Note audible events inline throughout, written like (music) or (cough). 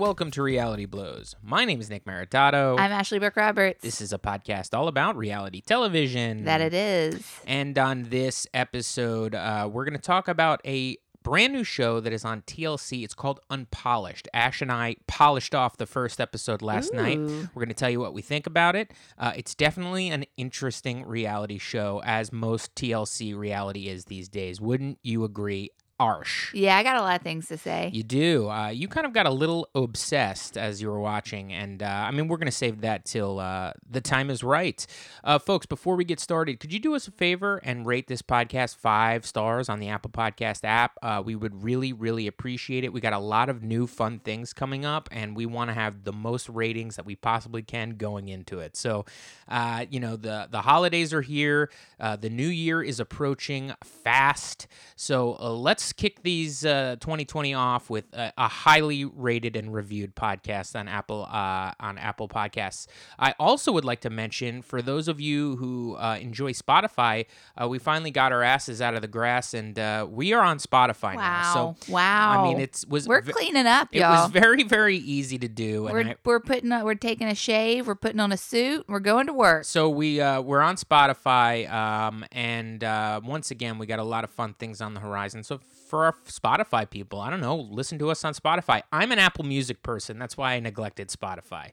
Welcome to Reality Blows. My name is Nick Maritato. I'm Ashley Burke Roberts. this is a podcast all about reality television. that it is. And on this episode, uh, we're going to talk about a brand new show that is on TLC. It's called Unpolished. Ash and I polished off the first episode last night. We're going to tell you what we think about it. Uh, it's definitely an interesting reality show, as most TLC reality is these days. Wouldn't you agree, Arsh? Yeah, I got a lot of things to say. You do. Uh, you kind of got a little obsessed as you were watching, and uh, I mean, we're going to save that till uh, the time is right. Uh, folks, before we get started, could you do us a favor and rate this podcast five stars on the Apple Podcast app? Uh, we would really, really appreciate it. We got a lot of new fun things coming up, and we want to have the most ratings that we possibly can going into it. So, uh, you know, the the holidays are here. Uh, the new year is approaching fast. So uh, let's kick these uh, 2020 off with a, a highly rated and reviewed podcast on Apple uh, on Apple Podcasts. I also would like to mention for those of you who uh, enjoy Spotify, uh, we finally got our asses out of the grass and uh, we are on Spotify now. Wow. So wow. I mean, it's was we're cleaning up, it y'all. was very very easy to do. we're I- we're putting we're taking a shave. We're putting on a suit. We're going to work. So we uh, we're on Spotify, um, and uh, once again we got a lot of fun things on the horizon. So for our Spotify people, I don't know, listen to us on Spotify. I'm an Apple Music person, that's why I neglected Spotify,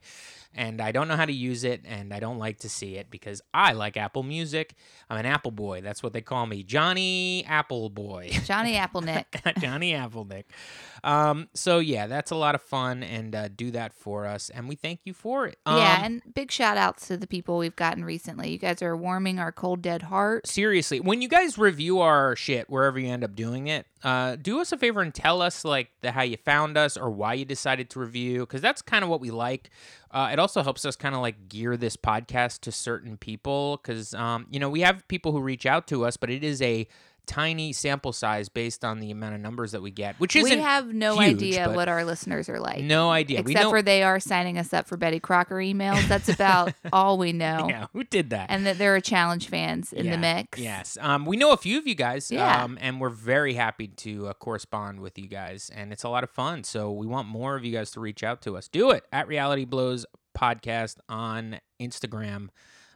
and I don't know how to use it, and I don't like to see it because I like Apple Music. I'm an Apple boy. That's what they call me, Johnny Apple Boy. (laughs) Johnny Appleneck. (laughs) Johnny Applenick. Um, so yeah, that's a lot of fun, and uh, do that for us, and we thank you for it. Um, yeah, and big shout outs to the people we've gotten recently. You guys are warming our cold dead hearts. seriously, when you guys review our shit wherever you end up doing it, uh, do us a favor and tell us like the how you found us or why you decided to review, because that's kind of what we like. Uh, it also helps us kind of like gear this podcast to certain people, because um, you know we have people who reach out to us, but it is a tiny sample size based on the amount of numbers that we get, which We isn't have no huge, idea what our listeners are like. no idea. we Except know, for they are signing us up for Betty Crocker emails. That's about (laughs) all we (laughs) know. yeah, who did that? And that there are challenge fans in Yeah, the mix. Yes. Um, we know a few of you guys. Yeah. Um, and we're very happy to uh, correspond with you guys. And it's a lot of fun. So we want more of you guys to reach out to us. Do it at Reality Blows Podcast on Instagram.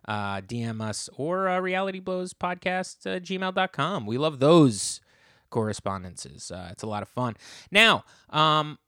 Uh, DM us or uh, Reality Blows Podcast uh, gmail.com. We love those correspondences. Uh, it's a lot of fun. Now, um,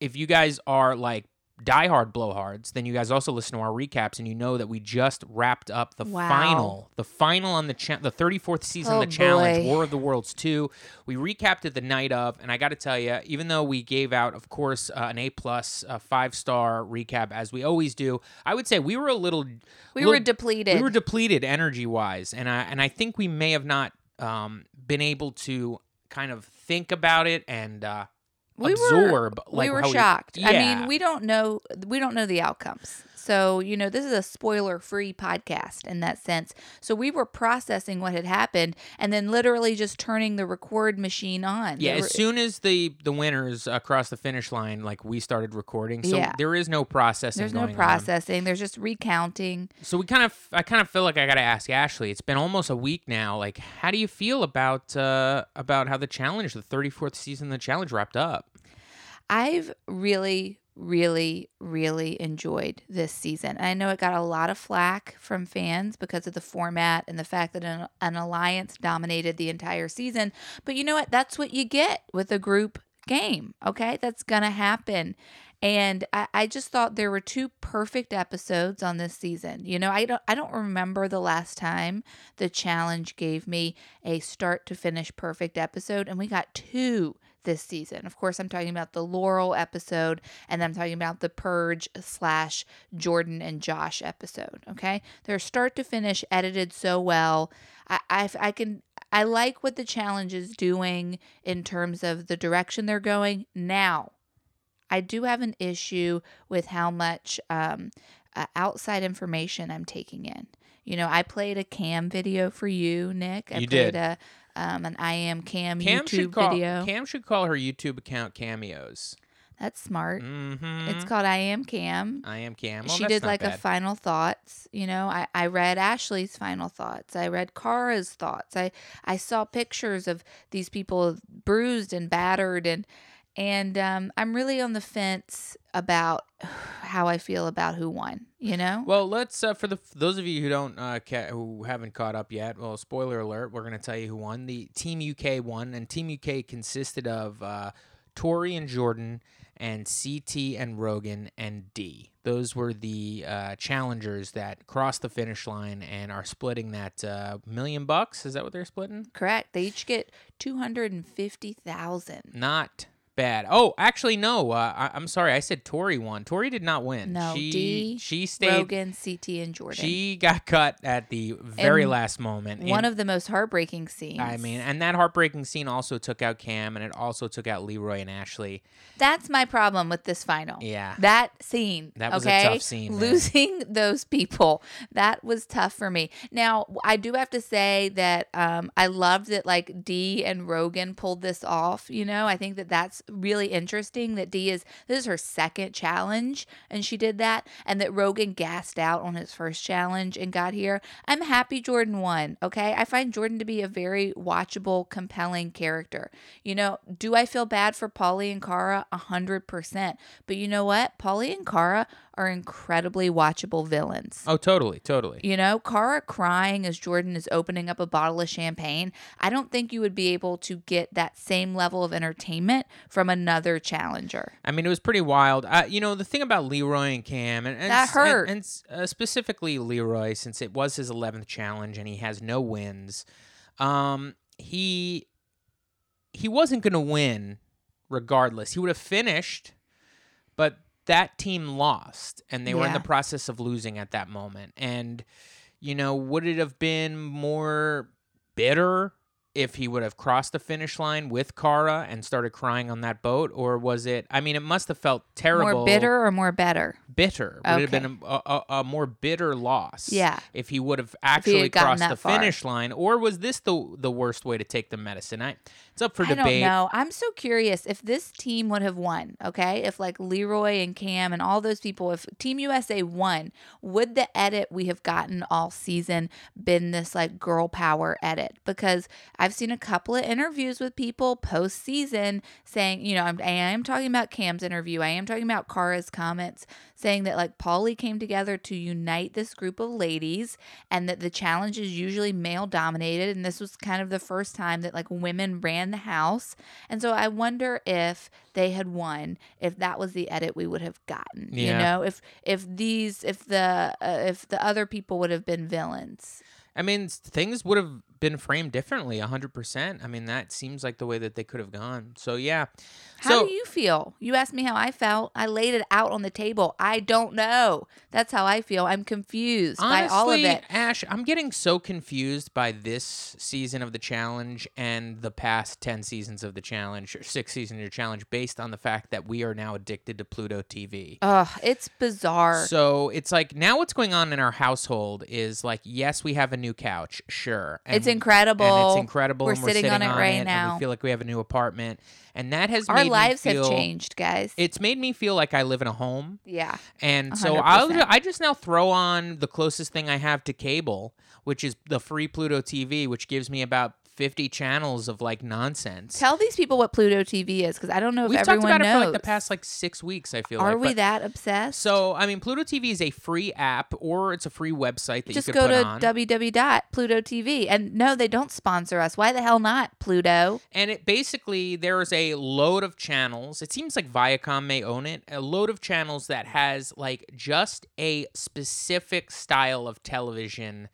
if you guys are like diehard blowhards, then you guys also listen to our recaps and you know that we just wrapped up the Wow. final, the final on the cha- the 34th season Oh, of the challenge, boy. War of the Worlds 2. We recapped it the night of, and I got to tell you, even though we gave out, of course, uh, an A plus, uh, five star recap as we always do, I would say we were a little, We little- were depleted. we were depleted energy wise, and I and I think we may have not um, been able to kind of think about it and uh, we absorb. were, like we were shocked. I Yeah. mean, we don't know we don't know the outcomes. So, you know, this is a spoiler-free podcast in that sense. So, we were processing what had happened and then literally just turning the record machine on. Yeah, There as soon as the the winners across the finish line, like we started recording, so Yeah. there is no processing. there's no going on. processing. There's just recounting. So we kind of, I kind of feel like I got to ask Ashley. It's been almost a week now. Like, how do you feel about uh about how the challenge, the 34th season, of the challenge wrapped up? I've really, really, really enjoyed this season. I know it got a lot of flack from fans because of the format and the fact that an, an alliance dominated the entire season. But you know what? That's what you get with a group game. Okay. That's going to happen. And I, I just thought there were two perfect episodes on this season. You know, I don't I don't remember the last time the challenge gave me a start to finish perfect episode, and we got two this season. Of course, I'm talking about the Laurel episode, and I'm talking about the Purge slash Jordan and Josh episode. Okay, they're start to finish edited so well. I I, I can. I like what the challenge is doing in terms of the direction they're going now. I do have an issue with how much um, uh, outside information I'm taking in. You know, I played a Kam video for you, Nick. I You played did. a um, an I am Kam, Kam YouTube should call video. Kam should call her YouTube account cameos. That's smart. Mm-hmm. It's called I am Kam. I am Kam. Well, she did like a final thoughts. You know, I, I read Ashley's final thoughts. I read Cara's thoughts. I, I saw pictures of these people bruised and battered and And um, I'm really on the fence about (sighs) how I feel about who won. You know? Well, let's uh, for the for those of you who don't uh, ca- who haven't caught up yet. Well, spoiler alert: we're going to tell you who won. The Team UK won, and Team UK consisted of uh, Tori and Jordan, and CT and Rogan and D. Those were the uh, challengers that crossed the finish line and are splitting that uh, million bucks. Is that what they're splitting? Correct. They each get two hundred and fifty thousand. Not bad. Oh, actually, no. Uh, I, I'm sorry. I said Tori won. Tori did not win. No, she D, she stayed. Rogan, CT, and Jordan. She got cut at the very And last moment. One And- of the most heartbreaking scenes. I mean, and that heartbreaking scene also took out Kam, and it also took out Leroy and Ashley. that's my problem with this final. Yeah. That scene. That was a tough scene, man. Losing (laughs) those people, that was tough for me. Now, I do have to say that um, I loved that like Dee and Rogan pulled this off. You know, I think that that's really interesting that Dee is, this is her second challenge and she did that, and that Rogan gassed out on his first challenge and got here. I'm happy Jordan won. Okay. I find Jordan to be a very watchable, compelling character. You know, do I feel bad for Paulie and Cara? A hundred percent. But you know what? Paulie and Cara are incredibly watchable villains. Oh, totally, totally. You know, Cara crying as Jordan is opening up a bottle of champagne. I don't think you would be able to get that same level of entertainment from another challenger. I mean, it was pretty wild. Uh, you know, the thing about Leroy and Kam, and, and That hurt. and, and uh, specifically Leroy, since it was his eleventh challenge and he has no wins, um, he he wasn't going to win regardless. He would have finished, that team lost, and they were in the process of losing at that moment. And you know, would it have been more bitter if he would have crossed the finish line with Cara and started crying on that boat, or was it? I mean, it must have felt terrible. More bitter or more better? Bitter. Would it have been a, a, a more bitter loss? Yeah. If he would have actually crossed the far. finish line, or was this the the worst way to take the medicine? I, it's up for I debate. don't know. I'm so curious if this team would have won, okay? If like Leroy and Kam and all those people, if Team USA won, would the edit we have gotten all season been this like girl power edit? Because I've seen a couple of interviews with people post season saying, you know, I'm, I am talking about Kam's interview, I am talking about Cara's comments saying that like Paulie came together to unite this group of ladies and that the challenge is usually male dominated and this was kind of the first time that like women ran the house. And so i wonder if they had won if that was the edit we would have gotten you know? If if these if the uh, if the other people would have been villains. I mean, things would have been framed differently, hundred percent. I mean, that seems like the way that they could have gone. So yeah. how so do you feel you asked me how i felt i laid it out on the table i don't know that's how i feel i'm confused by all of Honestly, it Ash, I'm getting so confused by this season of the challenge and the past 10 seasons of the challenge, or six seasons of the challenge, based on the fact that we are now addicted to Pluto TV. Ugh, it's bizarre So it's like now what's going on in our household is like, yes, we have a new couch, sure. It's and- incredible. And it's incredible. We're and we're sitting on it right and now. we feel like we have a new apartment. And that has our made me lives have changed guys It's made me feel like I live in a home. yeah And so 100%. I'll I just now throw on the closest thing I have to cable, which is the free Pluto TV, which gives me about 50 channels of like nonsense. Tell these people what Pluto TV is because I don't know if We've talked about knows. it for like the past like 6 weeks, I feel like Are like. we but- that obsessed? So, I mean, Pluto TV is a free app or it's a free website that just you could go to on. www.pluto.tv. And no, they don't sponsor us. Why the hell not, Pluto? And it basically there's a load of channels. It seems like Viacom may own it. A load of channels that has like just a specific style of television.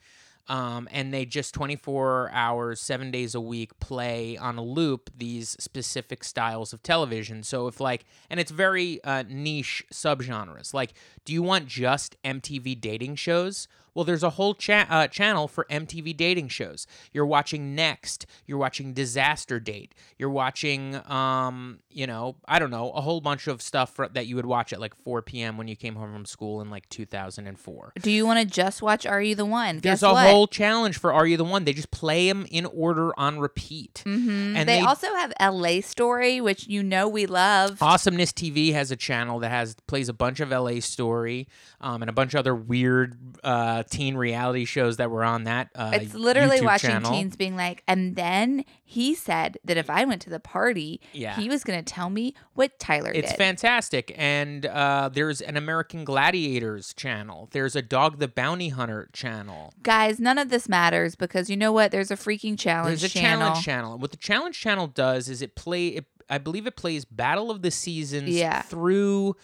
Um, and they just 24 hours, seven days a week play on a loop these specific styles of television. So if like, and it's very uh, niche subgenres. Like, do you want just MTV dating shows? Well, there's a whole cha- uh, channel for MTV dating shows. You're watching Next. You're watching Disaster Date. You're watching, um, you know, I don't know, a whole bunch of stuff for, that you would watch at like 4 p.m. when you came home from school in like 2004. Do you want to just watch Are You the One? There's Guess a what? whole challenge for Are You the One? They just play them in order on repeat. Mhm. and they, they- also have LA Story, which you know we love. Awesomeness TV has a channel that has plays a bunch of LA Story um, and a bunch of other weird uh, teen reality shows that were on that. Uh, it's literally YouTube watching channel. teens being like, and then he said that if I went to the party, Yeah. he was going to tell me what Tyler It's did. It's fantastic. And uh, there's an American Gladiators channel. There's a Dog the Bounty Hunter channel. Guys, none of this matters because you know what? There's a freaking challenge There's a channel. challenge channel. What the challenge channel does is it play. It, I believe it plays Battle of the Seasons Yeah. through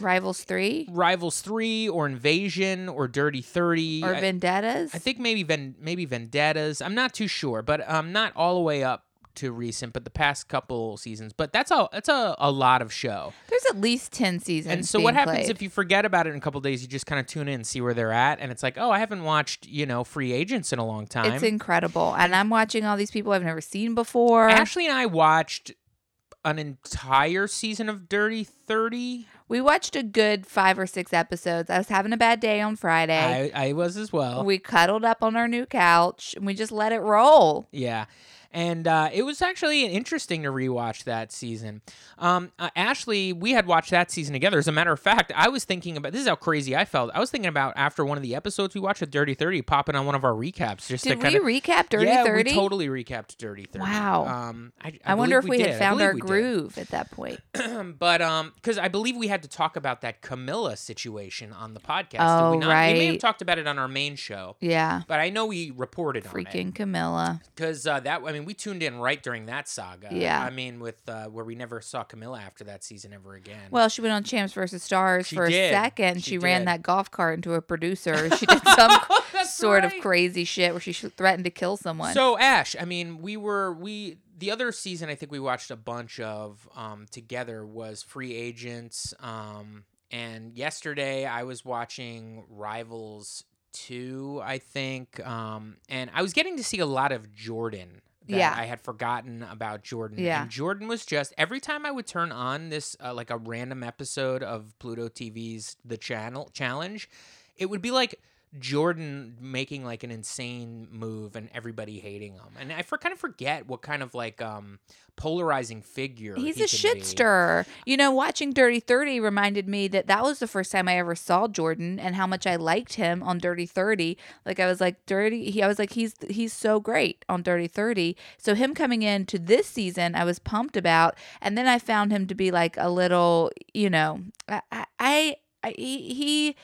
Rivals 3 Rivals Three or Invasion or Dirty Thirty. or I- Vendettas. I think maybe Ven- maybe Vendettas. I'm not too sure, but um, not all the way up to recent, but the past couple seasons. But that's a that's a, a lot of show. There's at least 10 seasons. And so what happens played. if you forget about it in a couple days? You just kind of tune in and see where they're at, and it's like, oh, I haven't watched you know Free Agents in a long time. It's incredible. And I'm watching all these people I've never seen before. Ashley and I watched an entire season of Dirty Thirty. We watched a good five or six episodes. I was having a bad day on Friday. I, I was as well. we cuddled up on our new couch and we just let it roll. Yeah. And uh, it was actually interesting to rewatch that season. Um, uh, Ashley, we had watched that season together. As a matter of fact, I was thinking about this is how crazy I felt. I was thinking about after one of the episodes we watched with Dirty Thirty, popping on one of our recaps just Did to kind we of recap Dirty yeah, 30? we totally recapped Dirty Thirty. Wow. Um, I, I, wonder if we, did. had found our we did. groove at that point. (clears throat) but um, because I believe we had to talk about that Camila situation on the podcast. Oh, we not? We may have talked about it on our main show, Yeah. but I know we reported on it. Freaking Camila. because uh, that I mean we tuned in right during that saga. Yeah. I mean with uh, where we never saw Camila after that season ever again. Well, she went on Champs versus Stars She for a second. She She, ran did. that golf cart into a producer. (laughs) She did some (laughs) sort of crazy shit where she threatened to kill someone. So Ash, I mean we were we the other season I think we watched a bunch of um, together was Free Agents. Um, and yesterday I was watching Rivals two, I think, um, and I was getting to see a lot of Jordan. That Yeah. I had forgotten about Jordan. Yeah. And Jordan was just every time I would turn on this uh, like a random episode of Pluto TV's The Channel Challenge, it would be like Jordan making like an insane move and everybody hating him. And I for, kind of forget what kind of like um polarizing figure He's he a shit be. stirrer. You know, watching Dirty 30 reminded me that that was the first time I ever saw Jordan and how much I liked him on Dirty 30. Like I was like Dirty he I was like he's he's so great on Dirty 30. So him coming in to this season I was pumped about and then I found him to be like a little, you know, I I, I he he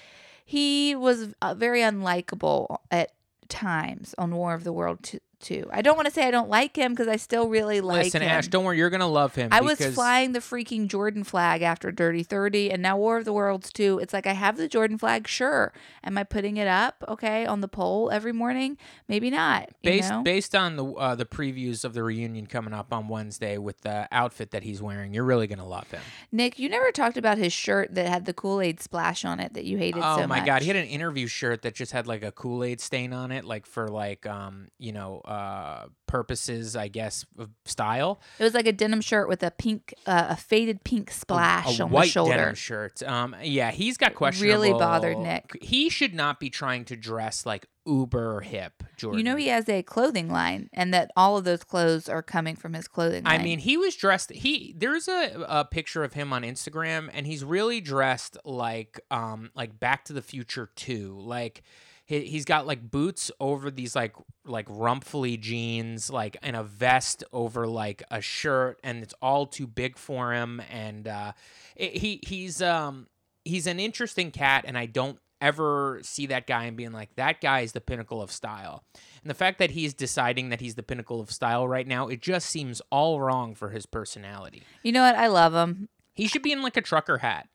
he was uh, very unlikable at times on War of the World 2. Too. I don't want to say I don't like him because I still really like Listen, him. Ash, don't worry, you're gonna love him. I was flying the freaking Jordan flag after Dirty 30 and now War of the Worlds too. It's like I have the Jordan flag, sure. Am I putting it up, okay, on the pole every morning? Maybe not. You based know? based on the uh, the previews of the reunion coming up on Wednesday with the outfit that he's wearing, you're really gonna love him. Nick, you never talked about his shirt that had the Kool-Aid splash on it that you hated so oh so my much. god, he had an interview shirt that just had like a Kool Aid stain on it, like for like um you know uh purposes, I guess, of style. It was like a denim shirt with a pink, uh, a faded pink splash a on white the shoulder. denim shirt. Um, yeah, he's got questionable. Really bothered Nick. He should not be trying to dress like uber hip, Jordan. You know he has a clothing line, and that all of those clothes are coming from his clothing line. I mean, he was dressed. He there's a, a picture of him on Instagram, and he's really dressed like um like Back to the Future two. Like he, he's got like boots over these like like rumpfly jeans, like and a vest over like a shirt, and it's all too big for him. And uh, it, he he's um he's an interesting cat, and I don't ever see that guy and being like that guy is the pinnacle of style. And the fact that he's deciding that he's the pinnacle of style right now, it just seems all wrong for his personality. you know what? I love him. He should be in like a trucker hat.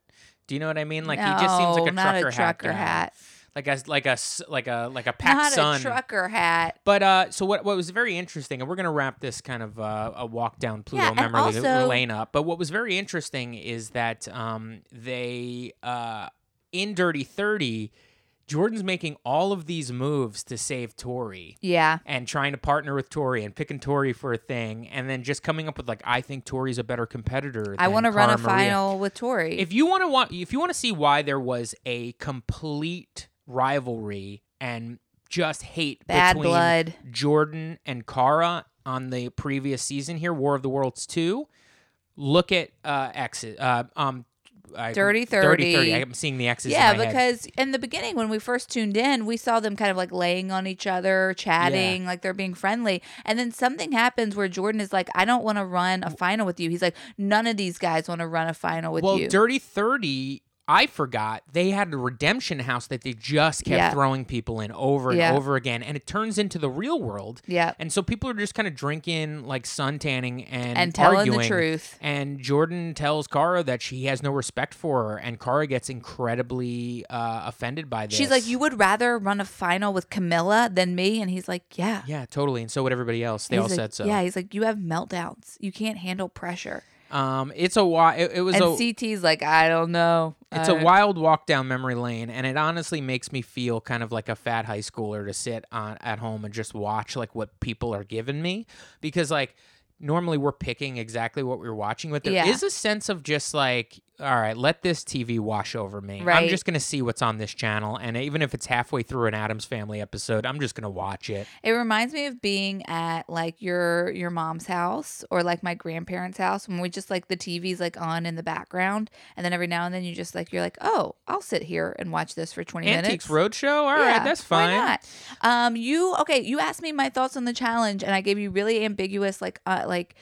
Do you know what I mean? Like he just seems like a trucker, a trucker hat. hat. Like a like a like a like a pack Not sun. a trucker hat. But uh, so what? What was very interesting, and we're gonna wrap this kind of uh, a walk down Pluto Yeah, memory also- lane up. But what was very interesting is that um, they uh, in Dirty Thirty, Jordan's making all of these moves to save Tori Yeah. and trying to partner with Tori and picking Tori for a thing, and then just coming up with like, I think Tori's a better competitor. I want to run a final with Tori. If you want to want, if you want to see why there was a complete rivalry and just hate Bad between blood. Jordan and Cara on the previous season here, War of the Worlds two, look at uh, X, uh, um, I, Dirty Dirty 30. 30. I'm seeing the X's. yeah, in my head. because in the beginning when we first tuned in, we saw them kind of like laying on each other, chatting, like they're being friendly. And then something happens where Jordan is like, "I don't want to run a final with you." He's like, "None of these guys want to run a final with well, you." Well, Dirty 30. I forgot they had a redemption house that they just kept Yeah. throwing people in over and Yeah. over again, and it turns into the real world. yeah, And so people are just kind of drinking, like sun tanning and, and telling arguing. the truth. And Jordan tells Cara that she has no respect for her, and Cara gets incredibly uh, offended by this. She's like, "You would rather run a final with Camila than me," and he's like, "Yeah." yeah, totally. And so would everybody else. They He's all like, said so. Yeah, he's like, "You have meltdowns. You can't handle pressure." Um, it's a while. It, it was And a. CT's like, "I don't know." It's I a don't- wild walk down memory lane, and it honestly makes me feel kind of like a fat high schooler to sit on at home and just watch like what people are giving me because like normally we're picking exactly what we're watching, but there is Yeah. a sense of just like, all right, let this TV wash over me. I'm just gonna see what's on this channel, and even if it's halfway through an Addams Family episode, I'm just gonna watch it. It reminds me of being at like your your mom's house or like my grandparents' house when we just like the TV's like on in the background, and then every now and then you just like you're like, oh, I'll sit here and watch this for twenty Antiques minutes. Roadshow. All right, Yeah, that's fine. why not? Um, you okay? You asked me my thoughts on the challenge, and I gave you really ambiguous, like, uh, like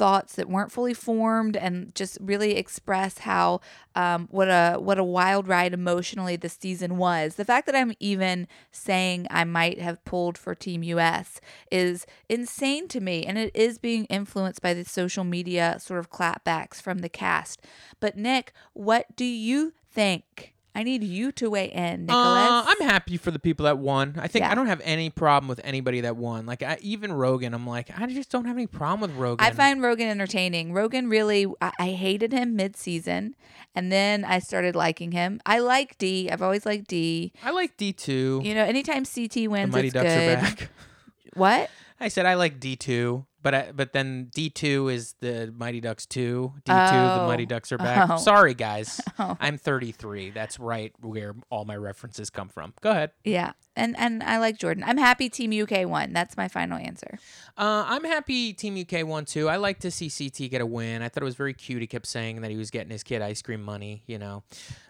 thoughts that weren't fully formed, and just really express how um, what a what a wild ride emotionally this season was. The fact that I'm even saying I might have pulled for Team US is insane to me, and it is being influenced by the social media sort of clapbacks from the cast. But Nick, what do you think? I need you to weigh in, Nicholas. Uh, I'm happy for the people that won. I think Yeah. I don't have any problem with anybody that won. Like I, even Rogan, I'm like I just don't have any problem with Rogan. I find Rogan entertaining. Rogan really, I, I hated him mid season, and then I started liking him. I like D. I've always liked D. I like D two. You know, anytime CT The wins, Mighty it's Ducks good. are back. (laughs) What? I said I like D two, but I, but then D two is the Mighty Ducks two. D two, the Oh. Mighty Ducks are back. (laughs) Oh. Sorry guys, (laughs) Oh. I'm 33. That's right where all my references come from. Go ahead. Yeah, and and I like Jordan. I'm happy Team UK won. That's my final answer. Uh, I'm happy Team UK won too. I like to see CT get a win. I thought it was very cute. He kept saying that he was getting his kid ice cream money. You know,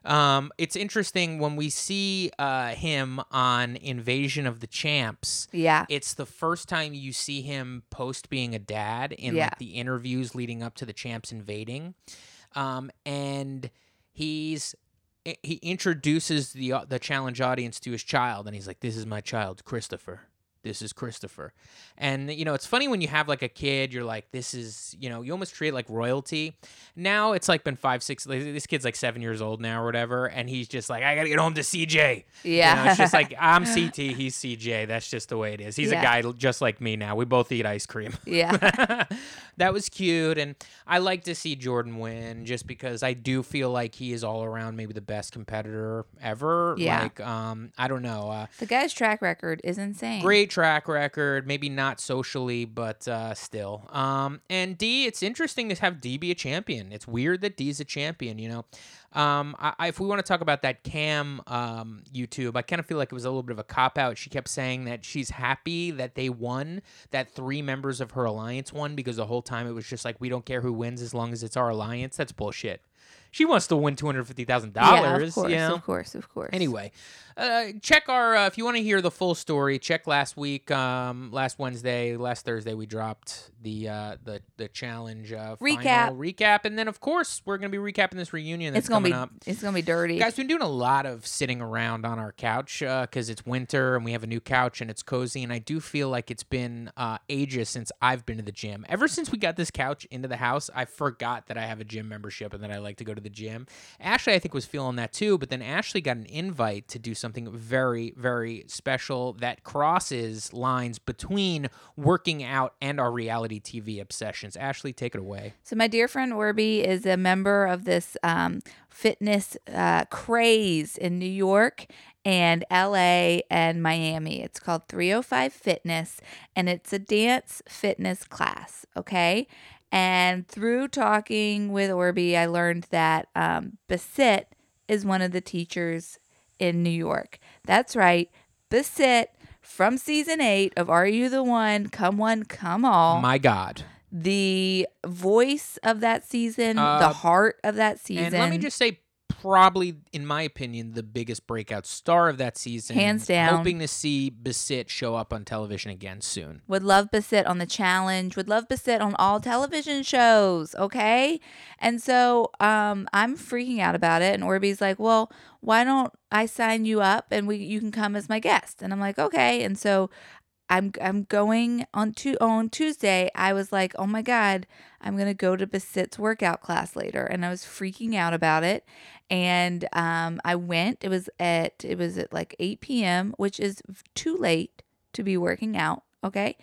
um, it's interesting when we see uh, him on Invasion of the Champs. Yeah, It's the first time you see him post being a dad in Yeah. like the interviews leading up to the champs invading, um, and he's he introduces the uh, the challenge audience to his child, and he's like, "This is my child, Christopher." This is Christopher. And, you know, it's funny when you have like a kid, you're like, this is, you know, you almost treat it like royalty. Now it's like been five, six, like, this kid's like seven years old now or whatever. And he's just like, I got to get home to CJ. yeah. You know, it's just like I'm (laughs) CT, he's CJ. That's just the way it is. He's Yeah. a guy just like me now. We both eat ice cream. (laughs) yeah. that was cute, and I like to see Jordan win just because I do feel like he is all around maybe the best competitor ever. Yeah. Like, um, I don't know. Uh, The guy's track record is insane. great track record, maybe not socially, but uh, still. Um, and D, it's interesting to have D be a champion. It's weird that D's a champion. You know, um, I, I- if we want to talk about that Kam um, YouTube, I kind of feel like it was a little bit of a cop out. She kept saying that she's happy that they won, that three members of her alliance won, because the whole time it was just like we don't care who wins as long as it's our alliance. That's bullshit. She wants to win two hundred fifty thousand Yeah, dollars. of course, you know? of course, of course. Anyway, uh, check our uh, if you want to hear the full story. Check last week, um, last Wednesday, last Thursday we dropped the uh, the the challenge uh, Recap. final recap, and then of course we're gonna be recapping this reunion that's it's gonna coming be up. it's gonna be dirty. Guys, we've been doing a lot of sitting around on our couch because it's winter and we have a new couch and it's cozy. And I do feel like it's been uh, ages since I've been to the gym. Ever since we got this couch into the house, I forgot that I have a gym membership and that I like to go to the gym. Ashley, I think, was feeling that too. But then Ashley got an invite to do something very, very special that crosses lines between working out and our reality TV obsessions. Ashley, take it away. So my dear friend Orby is a member of this um, fitness uh, craze in New York and LA and Miami. It's called 305 Fitness and it's a dance fitness class, okay? And through talking with Orby, I learned that um, Basit is one of the teachers in New York. That's right, Basit from season eight of Are You the One? Come One, Come All My God. the voice of that season, Uh, the heart of that season. And let me just say, probably, in my opinion, the biggest breakout star of that season. Hands down. Hoping to see Basit show up on television again soon. Would love Basit on the challenge. Would love Basit on all television shows. Okay. And so um, I'm freaking out about it. And Orby's like, well, why don't I sign you up and we you can come as my guest? And I'm like, okay. And so I'm I'm going on to on Tuesday. I was like, oh my god, I'm gonna go to Basit's workout class later, and I was freaking out about it. And um, I went. It was at it was at like 8 p.m., which is too late to be working out. Okay,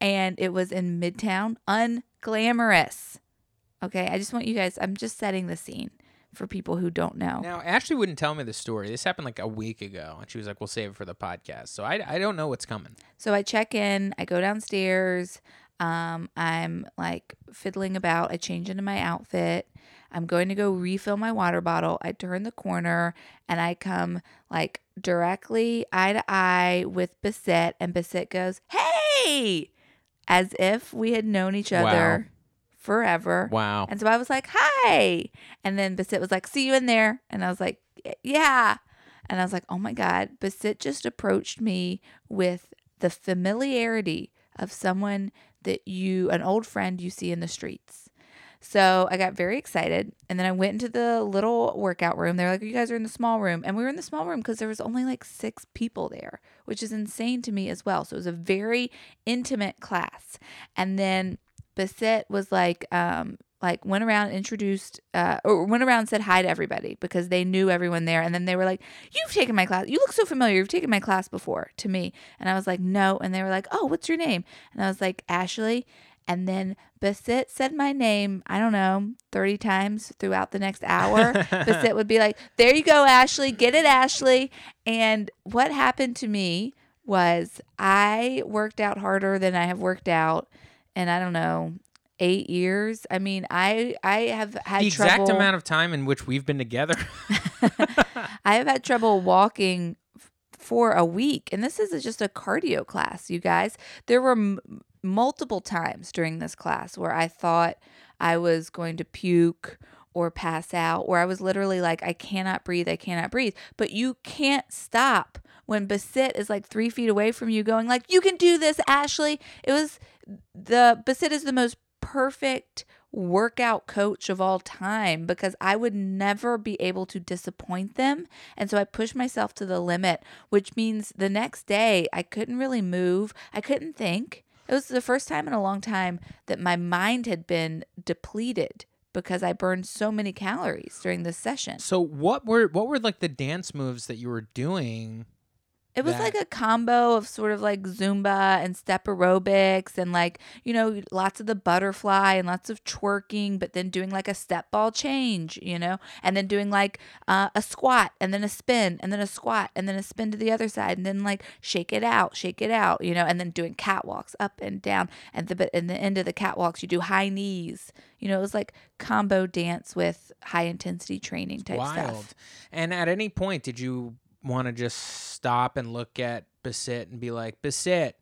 and it was in Midtown, unglamorous. Okay, I just want you guys. I'm just setting the scene for people who don't know. Now, Ashley wouldn't tell me the story. This happened like a week ago, and she was like, "We'll save it for the podcast." So I, I don't know what's coming. So I check in. I go downstairs. Um, I'm like fiddling about. I change into my outfit. I'm going to go refill my water bottle. I turn the corner and I come like directly eye to eye with Basit, and Basit goes, "Hey!" as if we had known each other forever. Wow. And so I was like, hi. And then Basit was like, see you in there. And I was like, yeah. And I was like, oh my God. Basit just approached me with the familiarity of someone that you, an old friend you see in the streets. So I got very excited. And then I went into the little workout room. They're like, you guys are in the small room. And we were in the small room because there was only like six people there, which is insane to me as well. So it was a very intimate class. And then Basit was like, um, like went around introduced uh, or went around and said hi to everybody because they knew everyone there. And then they were like you've taken my class. You look so familiar. You've taken my class before to me. And i was like no. And they were like oh what's your name? And i was like ashley. And then Basit said my name, I don't know, 30 times throughout the next hour. (laughs) Basit would be like, There you go, Ashley, get it, Ashley. And what happened to me was I worked out harder than I have worked out and I don't know, eight years. I mean, I I have had the exact trouble, amount of time in which we've been together. (laughs) (laughs) I have had trouble walking f- for a week, and this is just a cardio class, you guys. There were m- multiple times during this class where I thought I was going to puke or pass out, where I was literally like, I cannot breathe, I cannot breathe. But you can't stop when Basit is like three feet away from you, going like, "You can do this, Ashley." It was the Basit is the most perfect workout coach of all time because I would never be able to disappoint them. And so I pushed myself to the limit, which means the next day I couldn't really move. I couldn't think. It was the first time in a long time that my mind had been depleted because I burned so many calories during this session. so what were what were like the dance moves that you were doing? It was that- like a combo of sort of like Zumba and step aerobics and like, you know, lots of the butterfly and lots of twerking, but then doing like a step ball change, you know, and then doing like uh, a squat and then a spin and then a squat and then a spin to the other side and then like shake it out, shake it out, you know, and then doing catwalks up and down. And the, but in the end of the catwalks, you do high knees. You know, it was like combo dance with high intensity training type Wild. stuff. And at any point, did you want to just stop and look at Basit and be like, Basit,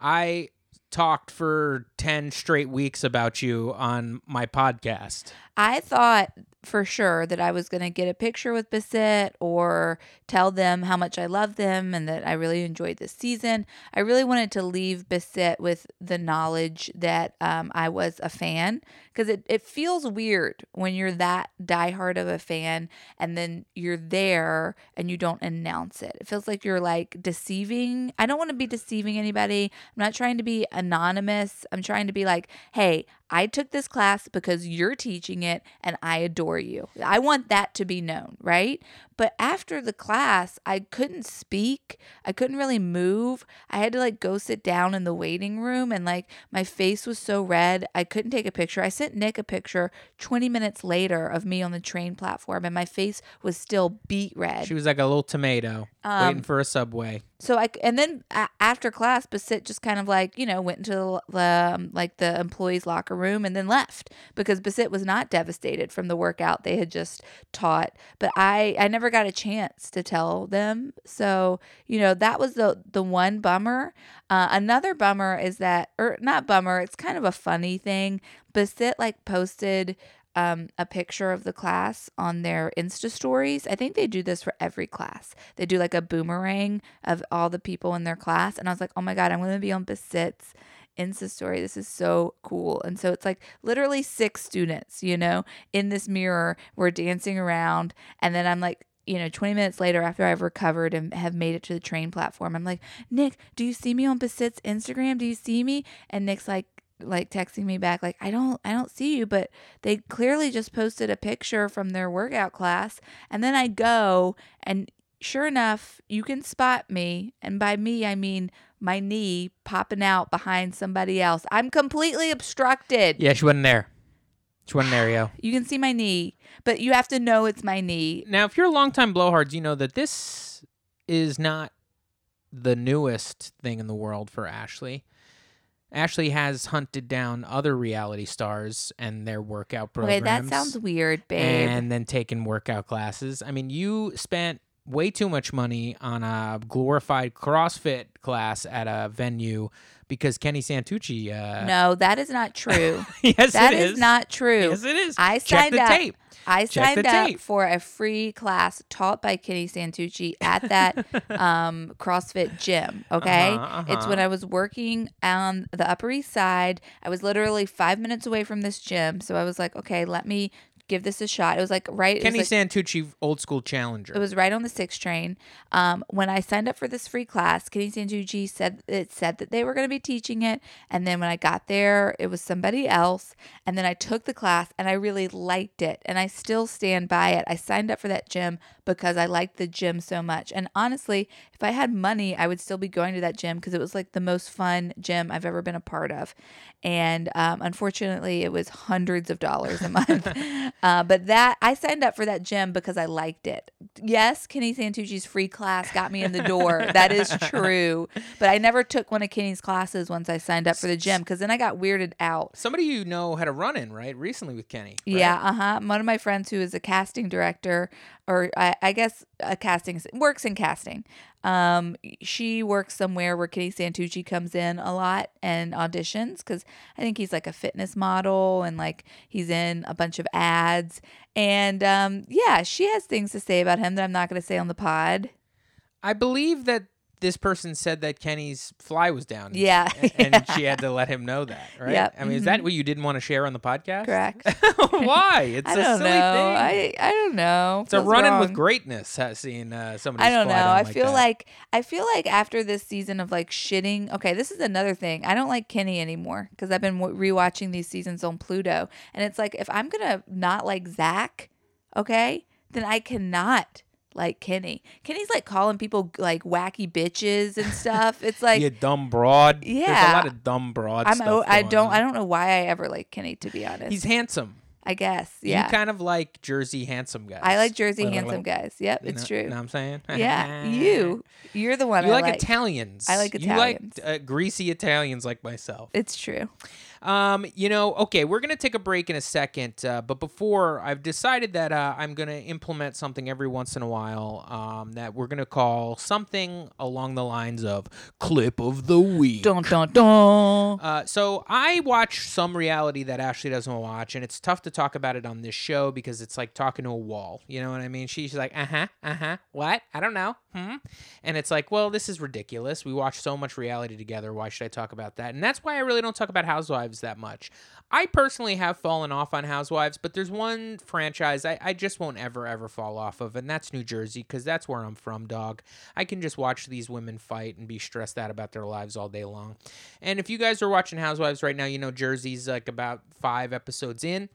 I talked for 10 straight weeks about you on my podcast. I thought for sure that I was going to get a picture with Basit or tell them how much I love them and that I really enjoyed this season. I really wanted to leave Basit with the knowledge that um, I was a fan because it, it feels weird when you're that diehard of a fan and then you're there and you don't announce it. It feels like you're like deceiving. I don't want to be deceiving anybody. I'm not trying to be anonymous. I'm trying to be like, hey, I took this class because you're teaching it and I adore you. I want that to be known, right? But after the class, I couldn't speak. I couldn't really move. I had to like go sit down in the waiting room and like my face was so red. I couldn't take a picture. I sent Nick a picture 20 minutes later of me on the train platform and my face was still beet red. She was like a little tomato Um, waiting for a subway. so I and then a- after class, Basit just kind of like you know went into the, the um, like the employees' locker room and then left because Basit was not devastated from the workout they had just taught. But I I never got a chance to tell them. So you know that was the the one bummer. Uh, another bummer is that or not bummer. It's kind of a funny thing. Basit like posted um, a picture of the class on their Insta stories. I think they do this for every class. They do like a boomerang of all the people in their class. And I was like, oh my God, I'm going to be on Basit's Insta story. This is so cool. And so it's like literally six students, you know, in this mirror. We're dancing around. And then I'm like, you know, 20 minutes later after I've recovered and have made it to the train platform, I'm like, Nick, do you see me on Basit's Instagram? Do you see me? And Nick's like, like texting me back like I don't I don't see you but they clearly just posted a picture from their workout class and then I go and sure enough you can spot me and by me I mean my knee popping out behind somebody else I'm completely obstructed Yeah, she wasn't there. She wasn't there, you can see my knee but you have to know it's my knee Now, if you're a longtime blowhards, you know that this is not the newest thing in the world for Ashley. Ashley has hunted down other reality stars and their workout okay programs. that sounds weird babe and then taken workout classes. I mean, you spent way too much money on a glorified CrossFit class at a venue because Kenny Santucci. Uh, no that is not true (laughs) yes, That it is is not true Yes, it is. I Check signed the up. tape. I Check signed up tape. for a free class taught by Kenny Santucci at that (laughs) um, CrossFit gym. Okay. Uh-huh, It's when uh-huh. I was working on the Upper East Side. I was literally five minutes away from this gym. So I was like, okay, let me give this a shot. It was like right. Kenny like- Santucci, old school challenger. it was right on the six train. Um, when I signed up for this free class, Kenny Santucci said it said that they were going to be teaching it, and then when I got there, it was somebody else. And then I took the class, and I really liked it, and I still stand by it. I signed up for that gym because I liked the gym so much. And honestly, if I had money, I would still be going to that gym because it was like the most fun gym I've ever been a part of. And um, unfortunately, it was hundreds of dollars a month. (laughs) uh, but that I signed up for that gym because I liked it. Yes, Kenny Santucci's free class got me in the door. that is true. But I never took one of Kenny's classes once I signed up for the gym because then I got weirded out. Somebody you know had a run in, right? Recently with Kenny. right? Yeah, uh huh. One of my friends who is a casting director, or I, I guess a casting works in casting. Um, she works somewhere where Kenny Santucci comes in a lot and auditions because I think he's like a fitness model and like he's in a bunch of ads. And um, yeah, she has things to say about him that I'm not going to say on the pod. I believe that this person said that Kenny's fly was down. (laughs) Yeah. And, and she had to let him know that, right? Yep. I mean, is that what you didn't want to share on the podcast? Correct. (laughs) Why? It's I a don't silly know. thing. I I don't know. it's a Feels run in with greatness, seeing uh, somebody. I don't know. I feel like I feel like after this season of like shitting. Okay, this is another thing. I don't like Kenny anymore because I've been w- rewatching these seasons on Pluto, and it's like if I'm gonna not like Zach, okay, then I cannot like Kenny. Kenny's like calling people like wacky bitches and stuff. It's (laughs) like you dumb broad. Yeah, there's a lot of dumb broad I'm stuff. o- I don't on. I don't know why I ever like Kenny to be honest. He's handsome. I guess yeah. You kind of like Jersey handsome guys. I like Jersey handsome guys. Yep, it's know- true. Know what I'm saying? (laughs) Yeah, you. (laughs) You're the one You I like, like. Italians. I like You like Italians. uh, greasy Italians like myself. It's true. Um, you know, okay, we're gonna take a break in a second, uh, but before I've decided that uh, I'm gonna implement something every once in a while um, that we're gonna call something along the lines of clip of the week. Dun dun dun. Uh, so I watch some reality that Ashley doesn't watch, and it's tough to talk about it on this show because it's like talking to a wall. You know what I mean? She's like, uh huh, uh huh, what? I don't know. Hmm. And it's like, well, this is ridiculous. We watch so much reality together. Why should I talk about that? And that's why I really don't talk about Housewives that much. I personally have fallen off on Housewives, but there's one franchise I, I just won't ever, ever fall off of, and that's New Jersey because that's where I'm from, dog. I can just watch these women fight and be stressed out about their lives all day long. And if you guys are watching Housewives right now, you know Jersey's like about five episodes in,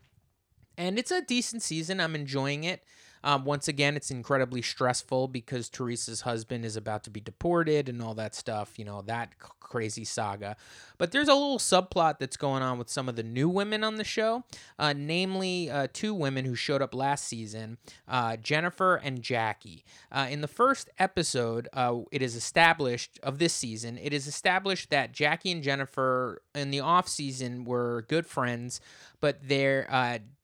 and it's a decent season. I'm enjoying it. Um, once again, it's incredibly stressful because Teresa's husband is about to be deported and all that stuff, you know, that c- crazy saga. But there's a little subplot that's going on with some of the new women on the show, uh, namely uh, two women who showed up last season uh, Jennifer and Jackie. Uh, in the first episode, uh, it is established of this season, it is established that Jackie and Jennifer in the off season were good friends, but they're.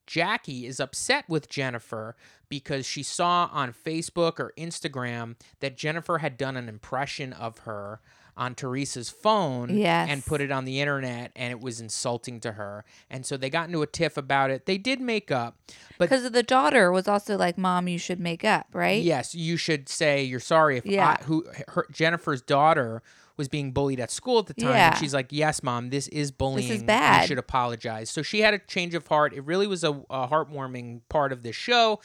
Jackie is upset with Jennifer because she saw on Facebook or Instagram that Jennifer had done an impression of her on Teresa's phone Yes. and put it on the internet and it was insulting to her. And so they got into a tiff about it. They did make up, but Because the daughter was also like, "Mom, you should make up, right?" yes, you should say you're sorry if Yeah. I, who her, Jennifer's daughter was being bullied at school at the time. Yeah. And she's like, "Yes, mom, this is bullying. You bad." should apologize." So she had a change of heart. It really was a, a heartwarming part of this show.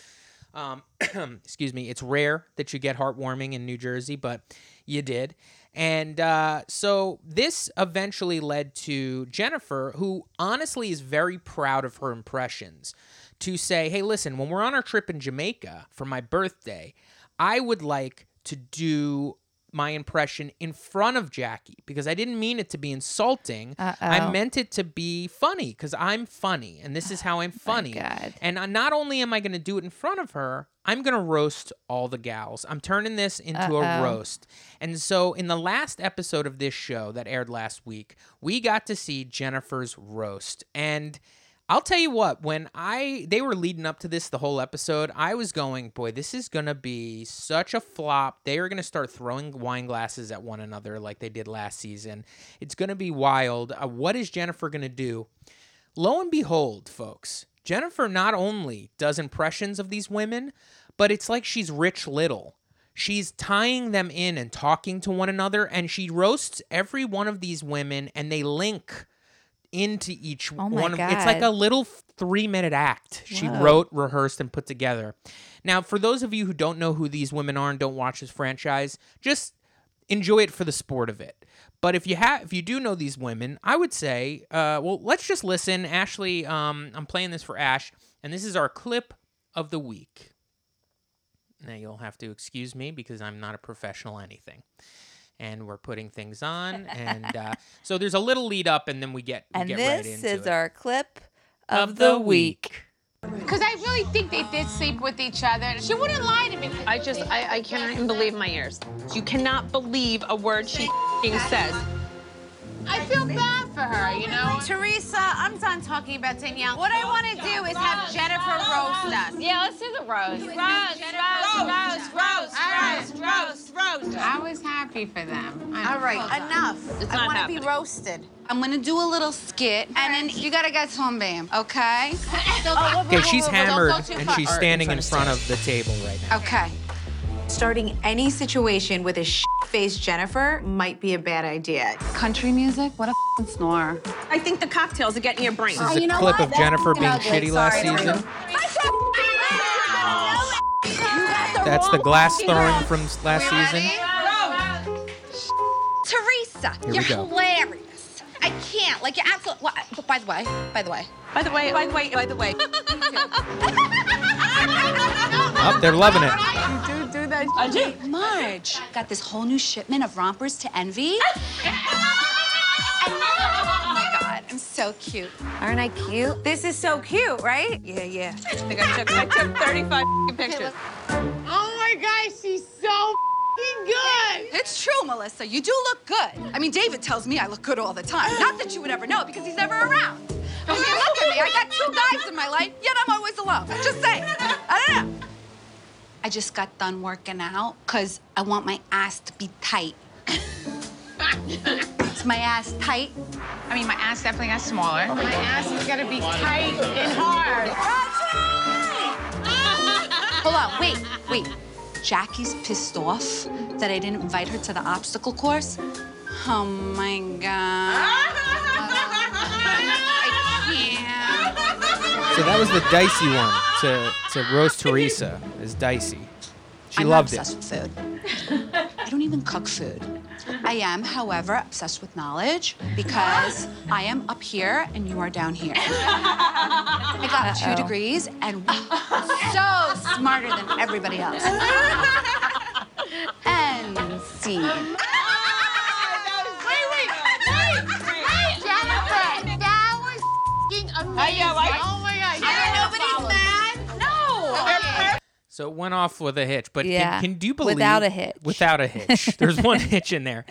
Um, (clears throat) excuse me. It's rare that you get heartwarming in New Jersey, but you did. And uh, so this eventually led to Jennifer, who honestly is very proud of her impressions, to say, hey, listen, when we're on our trip in Jamaica for my birthday, I would like to do my impression in front of Jackie because I didn't mean it to be insulting. I Uh-oh. meant it to be funny because I'm funny and this is how I'm oh funny. God. And not only am I going to do it in front of her, I'm going to roast all the gals. I'm turning this into a Uh-oh. roast. And so, in the last episode of this show that aired last week, we got to see Jennifer's roast. And I'll tell you what, when I they were leading up to this the whole episode, I was going, boy, this is to be such a flop. They are to start throwing wine glasses at one another like they did last season. It's to be wild. Uh, what is Jennifer to do? Lo and behold, folks, Jennifer not only does impressions of these women, but it's like she's Rich Little. She's tying them in and talking to one another, and she roasts every one of these women, and they link into each Oh one. Of, it's like a little three minute act she Whoa. wrote, rehearsed, and put together. Now, for those of you who don't know who these women are and don't watch this franchise, just enjoy it for the sport of it. But if you have, if you do know these women, I would say, uh, well, let's just listen. Ashley, um, I'm playing this for Ash, and this is our clip of the week. Now you'll have to excuse me because I'm not a professional anything, and we're putting things on, and uh, so there's a little lead up, and then we get we And get this right into is it. our clip of, the, week. Because I really think they did sleep with each other. She wouldn't lie to me. I just, I, I cannot even believe my ears. You cannot believe a word she f***ing says. I feel bad for her, you know? Teresa, I'm done talking about Danielle. What I want to do is have Jennifer roast us. Yeah, let's do the rose. Roast, roast, roast, roast, roast, roast. I was happy for them. I- All right, enough. It's I want to be roasted. I'm gonna do a little skit, and then you gotta get Sunbeam, okay? (laughs) Okay, she's hammered and she's standing in front of the table right now. Okay. Starting any situation with a faced Jennifer might be a bad idea. Country music? What a f***ing snore. I think the cocktails are getting your brain. This is ah, a clip of Jennifer being shitty last season. That's the glass throwing from last season. Teresa, Here you're hilarious. I can't. Like, you're absolutely. Well, I- by the way, by the way. By the way, by the way, by the way. (laughs) Oh, they're loving it. You do do that. I do. Marge got this whole new shipment of rompers to envy. (laughs) oh my god, I'm so cute. Aren't I cute? This is so cute, right? Yeah, yeah. I think I took, I took 35 pictures. Oh my gosh, she's so good. It's true, Melissa. You do look good. I mean, David tells me I look good all the time. Not that you would ever know because he's never around. I mean, look at me. I got two guys in my life, yet I'm always alone. Just saying. I don't know. I just got done working out because I want my ass to be tight. Is my ass tight? I mean, my ass definitely got smaller. My ass is gonna be tight and hard. Hold on, wait, wait. Jackie's pissed off that I didn't invite her to the obstacle course. Oh my god. (laughs) I So that was the dicey one to, to roast Teresa is dicey. She I'm loved not it. obsessed with food. (laughs) I don't even cook food. I am, however, obsessed with knowledge because I am up here and you are down here. I got two degrees and so smarter than everybody else. (laughs) and scene. Jennifer, that was f***ing amazing. Oh my gosh. So it went off with a hitch, but Yeah, can, can do you believe without a hitch. Without a hitch, (laughs) there's one hitch in there.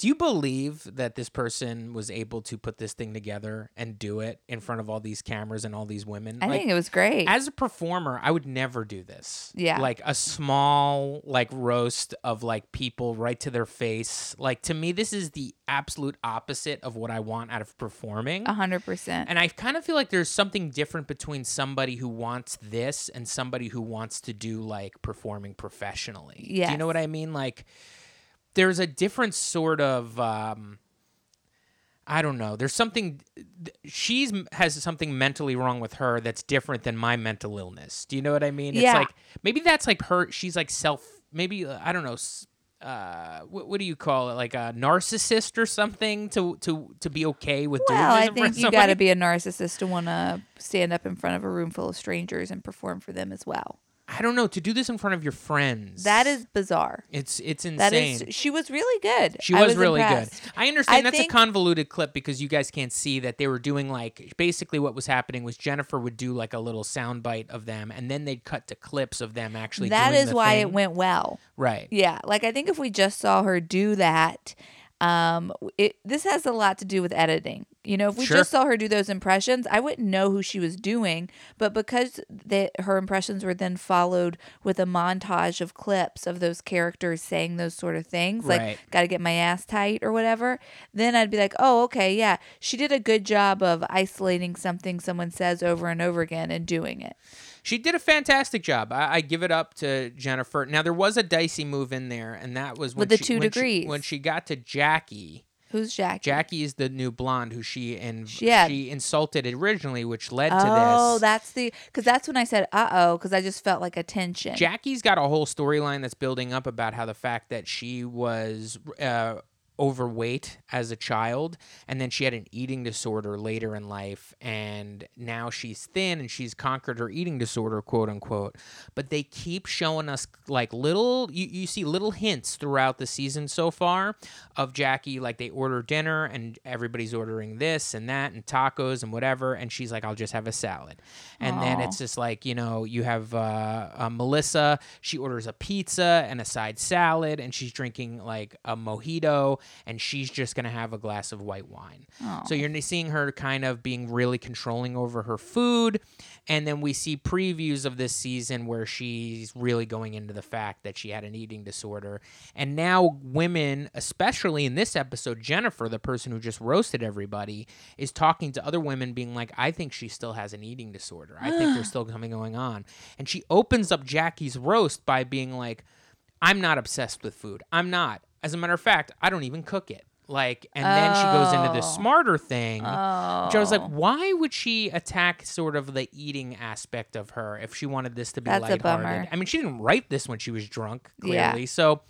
Do you believe that this person was able to put this thing together and do it in front of all these cameras and all these women? I Like, think it was great. as a performer, I would never do this. Yeah. Like a small like roast of like people right to their face. Like to me this is the absolute opposite of what I want out of performing. A hundred percent. And I kind of feel like there's something different between somebody who wants this and somebody who wants to do like performing professionally. Do you know what I mean? Like there's a different sort of um I don't know. There's something th- she's has something mentally wrong with her that's different than my mental illness. Do you know what I mean? Yeah. It's like maybe that's like her she's like self maybe uh, I don't know uh what, what do you call it like a narcissist or something to to to be okay with doing well, I in front of think you got to be a narcissist to want to stand up in front of a room full of strangers and perform for them as well. I don't know to do this in front of your friends. That is bizarre. it's it's insane. That is. She was really good. She I was, really impressed. good. I understand I that's think- a convoluted clip because you guys can't see that they were doing like basically what was happening was Jennifer would do like a little soundbite of them and then they'd cut to clips of them actually That is why thing. it went well. right. Yeah, like I think if we just saw her do that, um, it this has a lot to do with editing. You know, if we Sure. just saw her do those impressions, I wouldn't know who she was doing. But because that her impressions were then followed with a montage of clips of those characters saying those sort of things, Right. like "got to get my ass tight" or whatever, then I'd be like, "Oh, okay, yeah, she did a good job of isolating something someone says over and over again and doing it." She did a fantastic job. I, I give it up to Jennifer. Now there was a dicey move in there, and that was when With the she, two when she- degrees. when she got to Jackie. Who's Jackie? Jackie is the new blonde who she and Yeah. she insulted originally, which led to this. Oh, that's the because that's when I said "uh oh" because I just felt like a tension. Jackie's got a whole storyline that's building up about how the fact that she was uh, overweight as a child and then she had an eating disorder later in life and now she's thin and she's conquered her eating disorder quote unquote. But they keep showing us like little you, you see little hints throughout the season so far of jackie like they order dinner and everybody's ordering this and that and tacos and whatever and she's like i'll just have a salad. And then it's just like you know you have uh, uh, melissa she orders a pizza and a side salad and she's drinking like a mojito and she's just gonna have a glass of white wine. So you're seeing her kind of being really controlling over her food and then we see previews of this season where she's really going into the fact that she had an eating disorder. And now women especially in this episode jennifer the person who just roasted everybody is talking to other women being like i think she still has an eating disorder. I think there's (sighs) still something going on. And she opens up jackie's roast by being like i'm not obsessed with food. I'm not as a matter of fact i don't even cook it like and then she goes into the Oh. smarter thing which i was like Oh. why would she attack sort of the eating aspect of her if she wanted this to be That's a lighthearted bummer. i mean she didn't write this when she was drunk Yeah. clearly so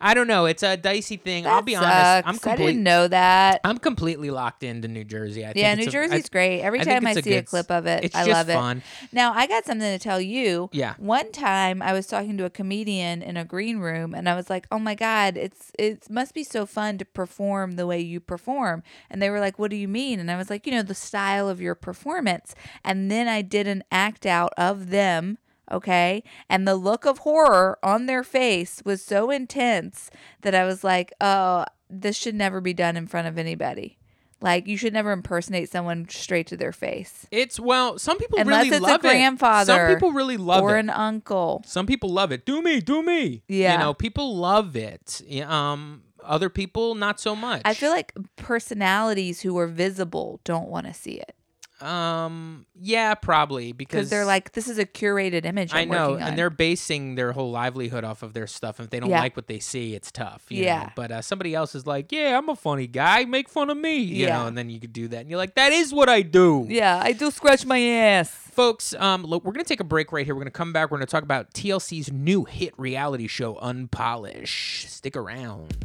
i don't know it's a dicey thing i'll That be honest i'm sucks. I didn't know that. i'm completely locked into new jersey I think yeah, New a- Jersey's I- great. Every I time I a see a s- clip of it, I love it. Now, I got something to tell you. Yeah. One time I was talking to a comedian in a green room and I was like, "Oh my god, it's it must be so fun to perform the way you perform." And they were like, "What do you mean?" And I was like, "You know, the style of your performance." And then I did an act out of them Okay. And the look of horror on their face was so intense that I was like, oh, this should never be done in front of anybody. Like, you should never impersonate someone straight to their face. It's well, some people Unless really it's a love it. grandfather Some people really love or it. Or an uncle. Some people love it. Do me, do me. Yeah. You know, people love it. Um, other people not so much. I feel like personalities who are visible don't want to see it Um, yeah, probably because they're like, this is a curated image. I I'm know, working on. and they're basing their whole livelihood off of their stuff. And If they don't Yeah. like what they see, it's tough. you know? Yeah. But uh, somebody else is like, "Yeah, I'm a funny guy. Make fun of me." You Yeah. know, and then you could do that, and you're like, "That is what I do." yeah, I do scratch my ass. Folks, um, look, we're gonna take a break right here. We're gonna come back. We're gonna talk about TLC's new hit reality show, Unpolished. Stick around.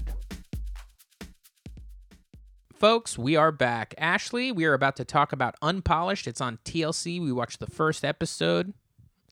Folks, we are back. Ashley, we are about to talk about Unpolished. It's on TLC. We watched the first episode.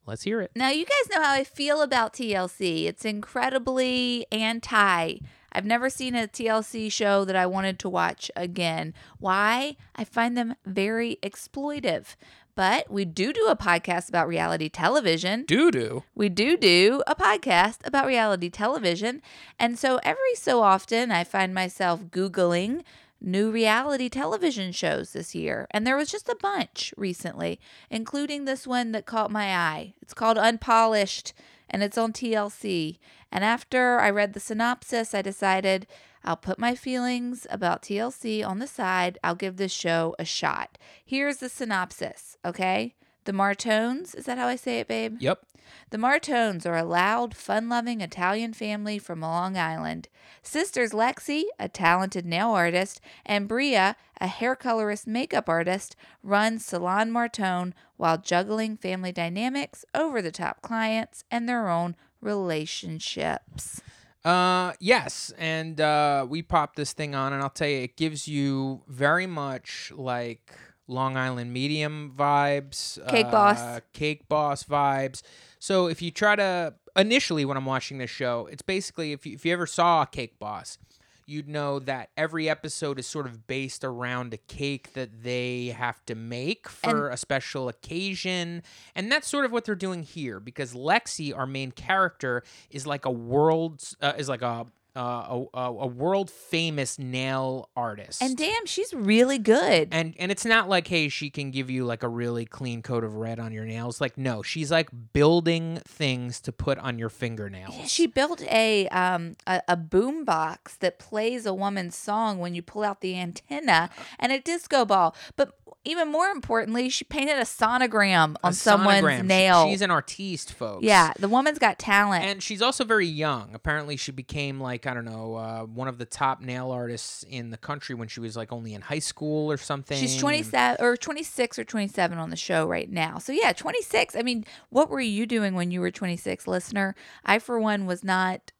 Let's hear it. Now, you guys know how I feel about TLC. It's incredibly anti. I've never seen a TLC show that I wanted to watch again. Why? I find them very exploitive. But we do do a podcast about reality television. Doo doo. We do do a podcast about reality television. And so every so often, I find myself Googling new reality television shows this year. And there was just a bunch recently, including this one that caught my eye. It's called Unpolished and it's on TLC. And after I read the synopsis, I decided I'll put my feelings about TLC on the side. I'll give this show a shot. Here's the synopsis, okay? The Martones, is that how I say it, babe? Yep. The Martones are a loud, fun loving Italian family from Long Island. Sisters Lexi, a talented nail artist, and Bria, a hair colorist makeup artist, run Salon Martone while juggling family dynamics, over the top clients, and their own relationships. Uh, yes, and uh, we popped this thing on, and I'll tell you, it gives you very much like Long Island Medium vibes, Cake uh, Boss. Cake Boss vibes. So if you try to initially when I'm watching this show, it's basically if you, if you ever saw Cake Boss, you'd know that every episode is sort of based around a cake that they have to make for a special occasion. And that's sort of what they're doing here because Lexi, our main character, is like a world, uh, is like a, uh, a, a, a world famous nail artist. And damn, she's really good. and and it's not like hey she can give you like a really clean coat of red on your nails like no she's like building things to put on your fingernails Yeah, she built a um a, a boom box that plays a woman's song when you pull out the antenna and a disco ball. But even more importantly, she painted a sonogram A on someone's sonogram. She- nail. she's an artiste folks yeah, the woman's got talent. and she's also very young apparently she became like i don't know uh, one of the top nail artists in the country when she was like only in high school or something She's 27 or 26 or 27 on the show right now. So yeah, 26. I mean, what were you doing when you were 26, listener? I for one was not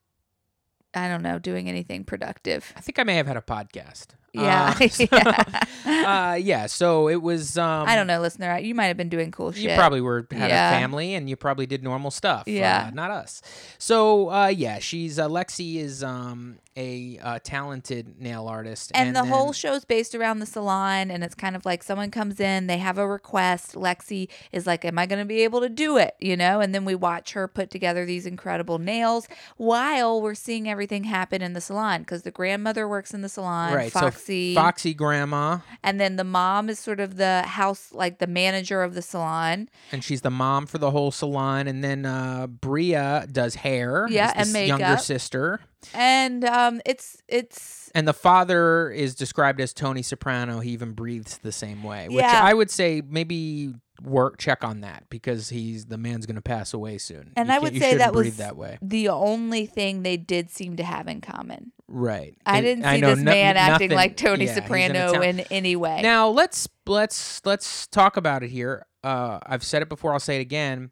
I don't know, doing anything productive. i think i may have had a podcast Yeah. Uh, (laughs) so, yeah. uh, yeah so it was um I don't know, listener. You might have been doing cool shit. You probably were had Yeah. a family and you probably did normal stuff. Yeah. uh, not us. So uh, yeah, she's uh, Lexi is um, a uh, talented nail artist, and, the whole then- show's based around the salon and it's kind of like someone comes in they have a request lexi is like am i going to be able to do it you know and then we watch her put together these incredible nails while we're seeing everything happen in the salon because the grandmother works in the salon right. foxy So Foxy grandma, and then the mom is sort of the house like the manager of the salon and she's the mom for the whole salon, and then uh, Bria does hair. Yeah, and s- younger sister. And um it's it's And the father is described as Tony Soprano. He even breathes the same way, which Yeah. I would say maybe work check on that because he's the man's going to pass away soon. and You i would say that was that way. the only thing they did seem to have in common Right. I And didn't I see know this no- man acting nothing- like Tony yeah, Soprano in any way. Now let's let's let's talk about it here. Uh, I've said it before. I'll say it again.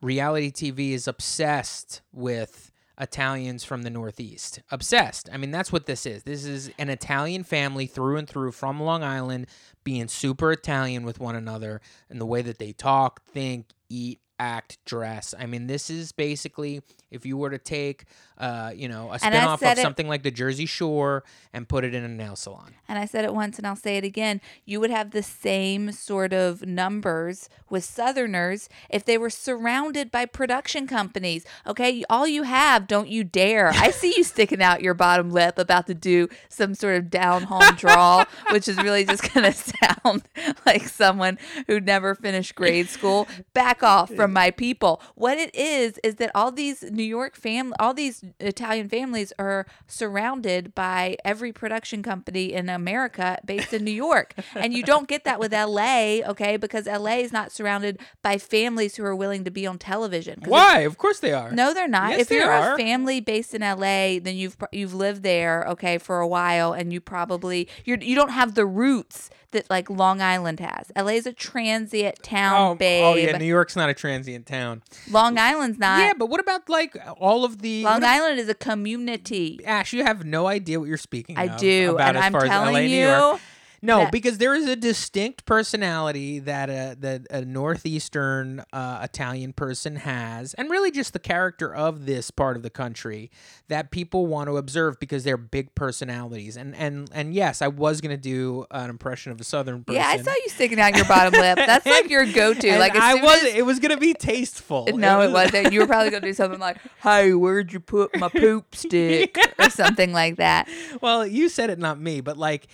Reality TV is obsessed with Italians from the Northeast. Obsessed. I mean, that's what this is. This is an Italian family through and through from Long Island, being super Italian with one another and the way that they talk, think, eat, act, dress. I mean, this is basically if you were to take, uh, you know, a spinoff of it- something like the Jersey Shore and put it in a nail salon. and I said it once and I'll say it again. You would have the same sort of numbers with Southerners if they were surrounded by production companies. Okay, all you have, don't you dare. I see you sticking out your bottom lip about to do some sort of down home drawl, (laughs) which is really just going to sound (laughs) like someone who never finished grade school. Back off from my people. What it is is that all these New York family, all these Italian families are surrounded by every production company in America based in New York, (laughs) and you don't get that with LA, okay? Because LA is not surrounded by families who are willing to be on television. Why? Of course they are. no, they're not. Yes, if they you're are. a family based in LA, then you've you've lived there, okay, for a while, and you probably you're you don't have the roots that like Long Island has. LA is a transient town, Oh, babe. oh yeah, New York's not a transient town. Long Island's not. yeah, but what about like all of the Long Island is a community. Ash, you have no idea what you're speaking I of do, about and as I'm far as telling LA, you. No, that- because there is a distinct personality that a that a northeastern uh, Italian person has, and really just the character of this part of the country that people want to observe because they're big personalities. And and and yes, I was gonna do an impression of a southern person. Yeah, I saw you sticking out your bottom lip. (laughs) That's like your go-to. Like I was. as- it was gonna be tasteful. (laughs) no, it wasn't. You were probably gonna do something like, (laughs) "Hey, where'd you put my poop stick?" or something like that. well, you said it, not me, but like.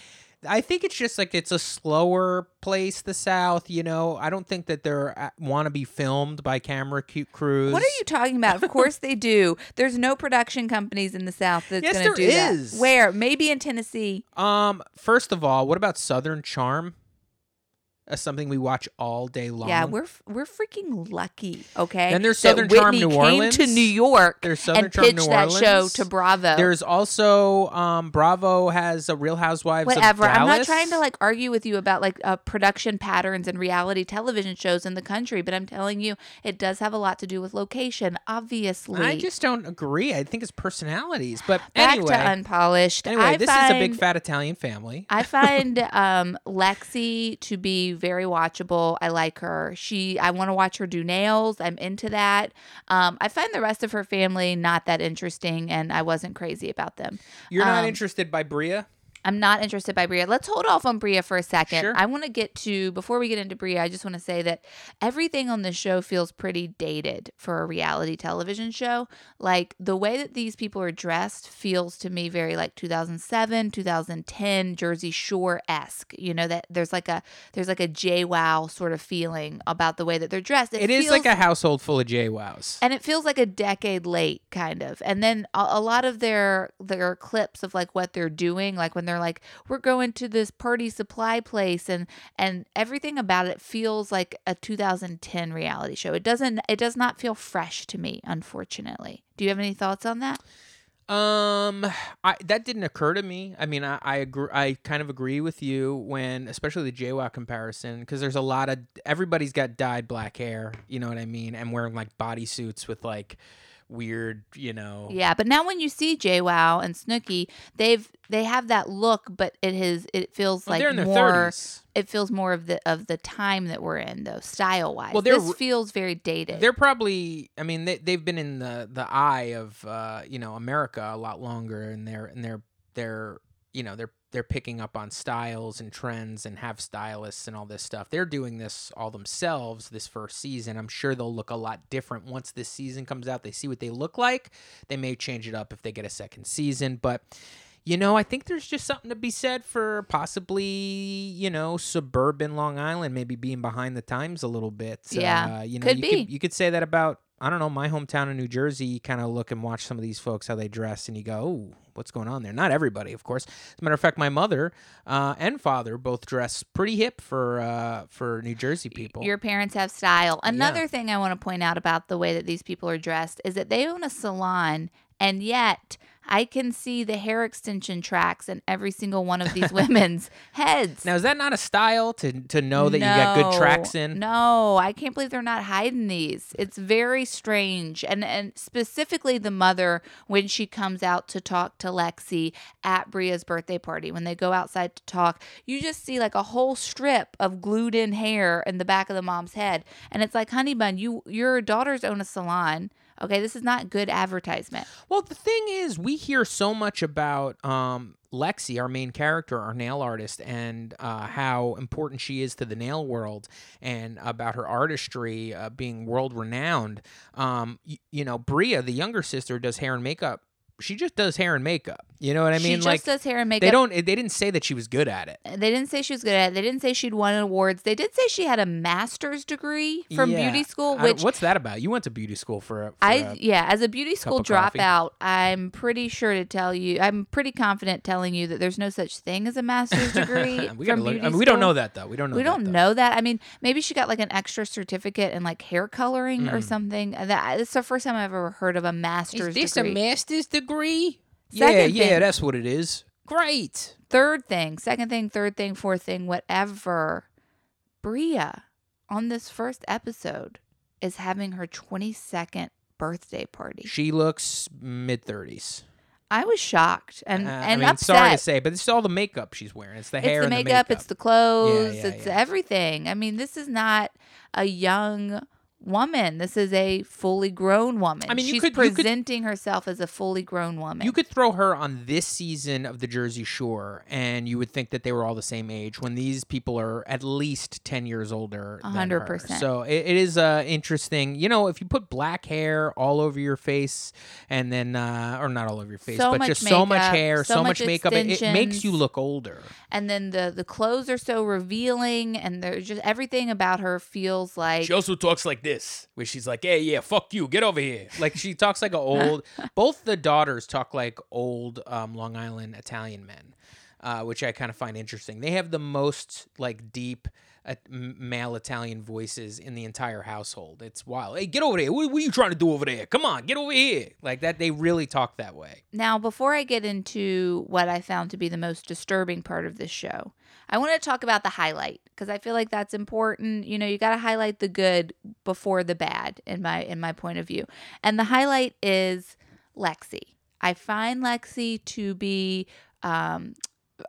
I think it's just like it's a slower place, the South. You know, I don't think that they're want to be filmed by camera cu- crews. What are you talking about? Of course they do. There's no production companies in the South that's Yes, going to do is. that. Where? Maybe in Tennessee. Um, first of all, what about Southern Charm? Something we watch all day long. Yeah, we're we're freaking lucky. Okay. Then there's that Southern Charm Whitney New came to New York There's Southern and Charm pitched New that show to Bravo. There's also um Bravo has a Real Housewives Whatever. I'm not trying to like argue with you about like uh, production patterns and reality television shows in the country, but I'm telling you, it does have a lot to do with location. Obviously, I just don't agree. I think it's personalities. But back anyway, to unpolished. anyway, I this is a big fat Italian family. I find (laughs) um, Lexi to be very watchable. I like her. She, I want to watch her do nails. I'm into that. Um, I find the rest of her family not that interesting, and I wasn't crazy about them. You're not um, interested by Bria? I'm not interested by Bria. Let's hold off on Bria for a second. Sure. I want to get to before we get into Bria. I just want to say that everything on this show feels pretty dated for a reality television show. Like the way that these people are dressed feels to me very like 2007, 2010 Jersey Shore esque. You know that there's like a there's like a JWoww sort of feeling about the way that they're dressed. it is like feels- a household full of JWowws. and it feels like a decade late kind of and then a, a lot of their their clips of like what they're doing like when they're like we're going to this party supply place and and everything about it feels like a 2010 reality show it doesn't it does not feel fresh to me unfortunately do you have any thoughts on that Um, I that didn't occur to me. I mean, I I agree. I kind of agree with you when, especially the JWoww comparison, because there's a lot of everybody's got dyed black hair. You know what I mean? And wearing like bodysuits with like weird, you know. yeah but now when you see JWoww and Snooki they've they have that look but it has it feels Well, like they're in their more 30s. it feels more of the of the time that we're in though style wise Well, this feels very dated They're probably. I mean, they they've been in the the eye of uh you know America a lot longer, and they're and they're they're you know they're they're picking up on styles and trends and have stylists and all this stuff. They're doing this all themselves this first season. I'm sure they'll look a lot different once this season comes out. They see what they look like. They may change it up if they get a second season, but you know, I think there's just something to be said for possibly, you know, suburban Long Island maybe being behind the times a little bit. Yeah, uh, you know, could you be. Could, you could say that about I don't know my hometown in New Jersey. You kind of look and watch some of these folks how they dress, and you go, "Oh, what's going on there?" Not everybody, of course. As a matter of fact, my mother uh, and father both dress pretty hip for uh, for New Jersey people. Your parents have style. Another thing I want to point out about the way that these people are dressed is that they own a salon, and yet I can see the hair extension tracks in every single one of these women's (laughs) heads. now, is that not a style to to know that you got good tracks No, in? No, I can't believe they're not hiding these. It's very strange. And and specifically the mother when she comes out to talk to Lexi at Bria's birthday party, when they go outside to talk, you just see like a whole strip of glued in hair in the back of the mom's head. And it's like, honey bun, you your daughters own a salon. Okay, this is not good advertisement. Well, the thing is, we hear so much about um, Lexi, our main character, our nail artist, and uh, how important she is to the nail world, and about her artistry uh, being world renowned. Um, y- you know, Bria, the younger sister, does hair and makeup. She just does hair and makeup. You know what I mean? she mean? just like does hair and makeup. they don't. They didn't say that she was good at it. They didn't say she was good at it. They didn't say she'd won awards. They did say she had a master's degree from Yeah. beauty school, which what's that about? You went to beauty school for. a- for I a- yeah, as a beauty school dropout, I'm pretty sure to tell you, I'm pretty confident telling you that there's no such thing as a master's (laughs) degree we from look. beauty I mean, we don't know that though. We don't know. We that, don't though. know that. I mean, maybe she got like an extra certificate in like hair coloring Mm. or something. That it's the first time I've ever heard of a master's Is this degree. a master's degree? Yeah, yeah, thing- that's what it is. Great. third thing, second thing, third thing, fourth thing, whatever. Bria on this first episode is having her 22nd birthday party. She looks mid thirties. I was shocked and Uh, and I mean, upset. sorry to say, but it's all the makeup she's wearing. It's the hair, it's the makeup, the it's the clothes, yeah, it's yeah. everything. I mean, this is not a young woman. This is a fully grown woman. I mean, you she's could- you could- presenting herself as a fully grown woman. You could throw her on this season of the Jersey Shore, and you would think that they were all the same age. When these people are at least ten years older, A hundred percent. So it, it is uh, interesting. You know, if you put black hair all over your face, and then uh, or not all over your face, So but much just so much hair, so so, much much makeup, it, it makes you look older. and then the the clothes are so revealing, and there's just everything about her feels like She also talks like this, where she's like, "Hey, yeah, fuck you, get over here." Like she talks like an (laughs) old. both the daughters talk like old um, Long Island Italian men, uh, which I kind of find interesting. They have the most like deep. Uh, male Italian voices in the entire household. It's wild. Hey, get over there. What, what are you trying to do over there? Come on, get over here. Like that. They really talk that way. Now, before I get into what I found to be the most disturbing part of this show, I want to talk about the highlight because I feel like that's important. You know, you got to highlight the good before the bad in my in my point of view. And the highlight is Lexi. I find Lexi to be um,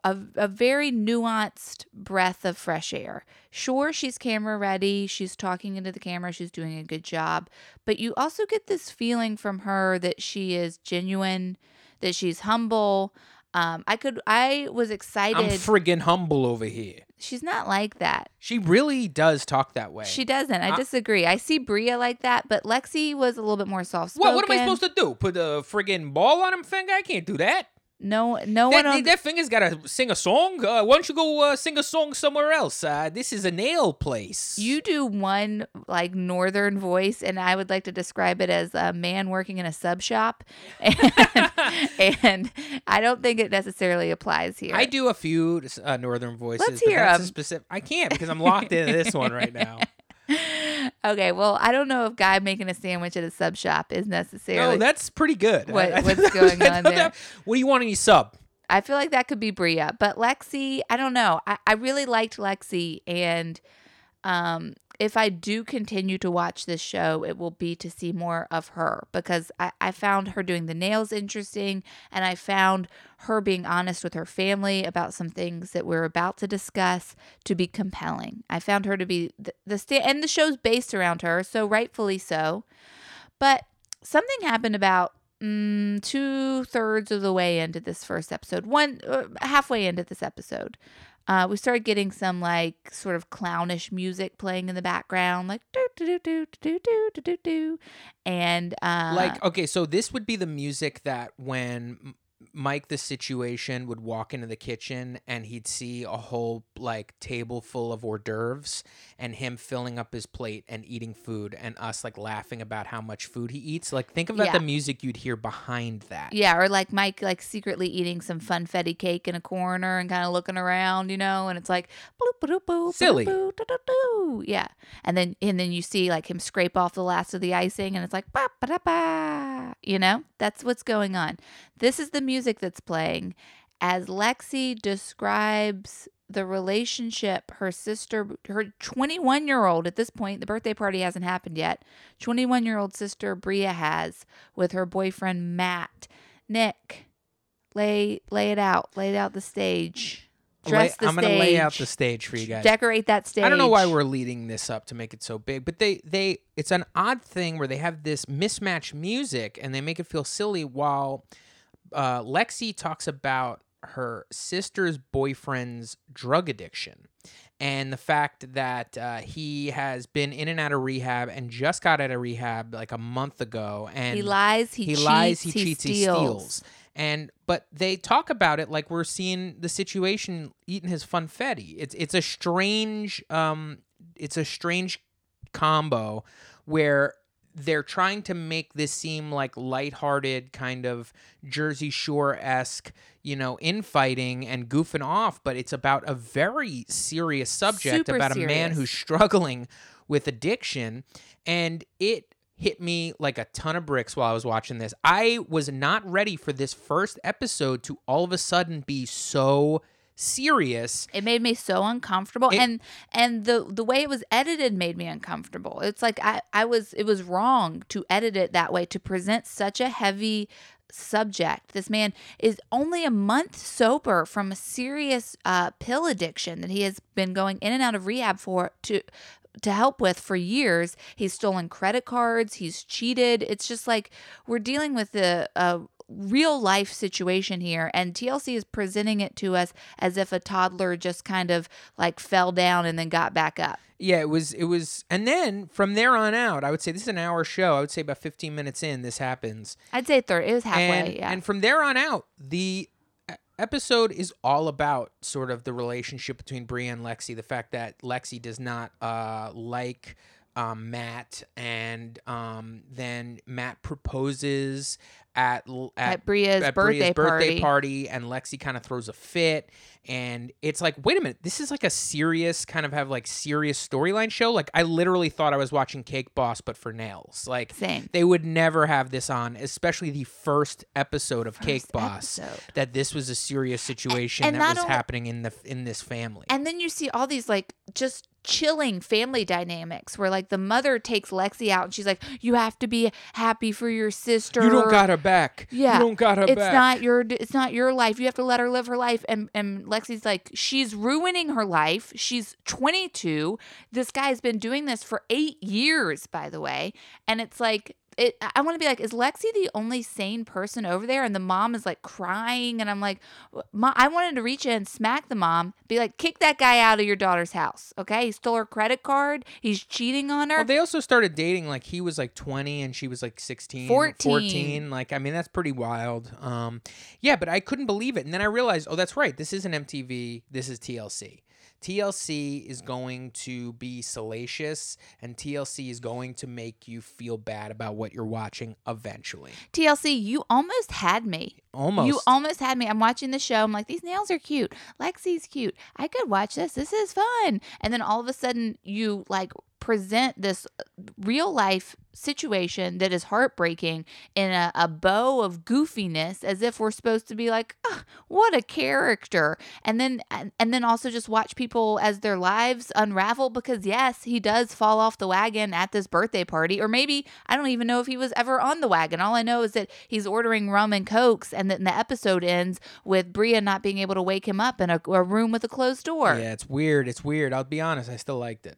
a, a very nuanced breath of fresh air. Sure, she's camera ready. She's talking into the camera. She's doing a good job. But you also get this feeling from her that she is genuine, that she's humble. Um, I could, I was excited. I'm friggin' humble over here. She's not like that. She really does talk that way. She doesn't. I I- disagree. I see Bria like that, but Lexi was a little bit more soft spoken. what? What am I supposed to do? Put a friggin' ball on him finger? I can't do that. No, no that, one. On, that finger's got to sing a song. Uh, why don't you go uh, sing a song somewhere else? Uh, this is a nail place. You do one like northern voice, and I would like to describe it as a man working in a sub shop, (laughs) and, and I don't think it necessarily applies here. I do a few uh, northern voices. Let's but hear that's a specific. I can't because I'm locked into this one right now. (laughs) Okay, well, I don't know if guy making a sandwich at a sub shop is necessarily. No, that's pretty good. What- I- I- what's (laughs) going on there? that- What do you want in your sub? I feel like that could be Bria, but Lexi, I don't know. I, I really liked Lexi, and um, if I do continue to watch this show, it will be to see more of her because I, I found her doing the nails interesting, and I found her being honest with her family about some things that we're about to discuss to be compelling. I found her to be the, the and the show's based around her, so rightfully so. But something happened about mm, two thirds of the way into this first episode, one uh, halfway into this episode. Uh, we started getting some like sort of clownish music playing in the background, like do do do do do do do do do, and uh, like okay so this would be the music that when mike the situation would walk into the kitchen and he'd see a whole like table full of hors d'oeuvres and him filling up his plate and eating food and us like laughing about how much food he eats like think about Yeah. the music you'd hear behind that Yeah, or like Mike like secretly eating some funfetti cake in a corner and kind of looking around, you know, and it's like bloop, bloop, bloop, Silly. bloop, bloop. Yeah. And then and then you see like him scrape off the last of the icing and it's like ba ba da ba. You know? That's what's going on. This is the music that's playing as Lexi describes the relationship her sister her 21 year old at this point the birthday party hasn't happened yet 21 year old sister bria has with her boyfriend matt. Nick lay lay it out lay out the stage. Dress Lay- the i'm stage gonna lay out the stage for you guys. Decorate that stage I don't know why we're leading this up to make it so big, but they they it's an odd thing where they have this mismatched music and they make it feel silly while uh, Lexi talks about her sister's boyfriend's drug addiction and the fact that uh, he has been in and out of rehab and just got out of rehab like a month ago and he lies he, he cheats, lies, he, he cheats, steals. he steals. And but they talk about it like we're seeing the situation eating his funfetti. It's it's a strange um it's a strange combo where they're trying to make this seem like lighthearted kind of Jersey Shore esque, you know, infighting and goofing off, but it's about a very serious subject Super about a man who's struggling with addiction. And it hit me like a ton of bricks while I was watching this. I was not ready for this first episode to all of a sudden be so serious. It made me so uncomfortable, It- and and the the way it was edited made me uncomfortable. It's like I I was it was wrong to edit it that way to present such a heavy subject. This man is only a month sober from a serious uh, pill addiction that he has been going in and out of rehab for to to help with for years. He's stolen credit cards. He's cheated. It's just like we're dealing with a, a real life situation here and TLC is presenting it to us as if a toddler just kind of like fell down and then got back up. Yeah, it was it was and then from there on out, I would say this is an hour show. I would say about 15 minutes in this happens. I'd say third. It was halfway. and yeah. and from there on out, the episode is all about sort of the relationship between Bria and Lexi. The fact that Lexi does not uh, like um, Matt, and um, then Matt proposes at l- At Bria's birthday party. party, and Lexi kind of throws a fit. And it's like, wait a minute, this is like a serious kind of have like serious storyline show. Like I literally thought I was watching Cake Boss, but for nails. Like Same. they would never have this on, especially the first episode of Cake Boss. episode. That this was a serious situation and that not was only- happening in the in this family. And then you see all these like just chilling family dynamics where like the mother takes Lexi out and she's like, You have to be happy for your sister. you don't got her back. Yeah. You don't got her back. it's back. not your it's not your life. You have to let her live her life. And and Lexi's like, she's ruining her life. She's 22. This guy's been doing this for eight years, by the way. And it's like it, I want to be like, is Lexi the only sane person over there? And the mom is like crying, and I'm like, Mom, I wanted to reach in and smack the mom, be like, kick that guy out of your daughter's house, okay? He stole her credit card. He's cheating on her. Well, they also started dating like he was like 20 and she was like 16, 14. 14. Like, I mean, that's pretty wild. Um, yeah, but I couldn't believe it. And then I realized, oh, that's right. This isn't MTV. This is TLC. TLC is going to be salacious and TLC is going to make you feel bad about what you're watching eventually. TLC, you almost had me. Almost. You almost had me. I'm watching the show. I'm like, these nails are cute. Lexi's cute. I could watch this. This is fun. And then all of a sudden, you like present this real life situation that is heartbreaking in a, a bow of goofiness as if we're supposed to be like "Ah, what a character and then and, and then also just watch people as their lives unravel because yes he does fall off the wagon at this birthday party or maybe i don't even know if he was ever on the wagon all i know is that he's ordering rum and cokes and then the episode ends with bria not being able to wake him up in a, a room with a closed door Yeah, it's weird. It's weird. I'll be honest. I still liked it.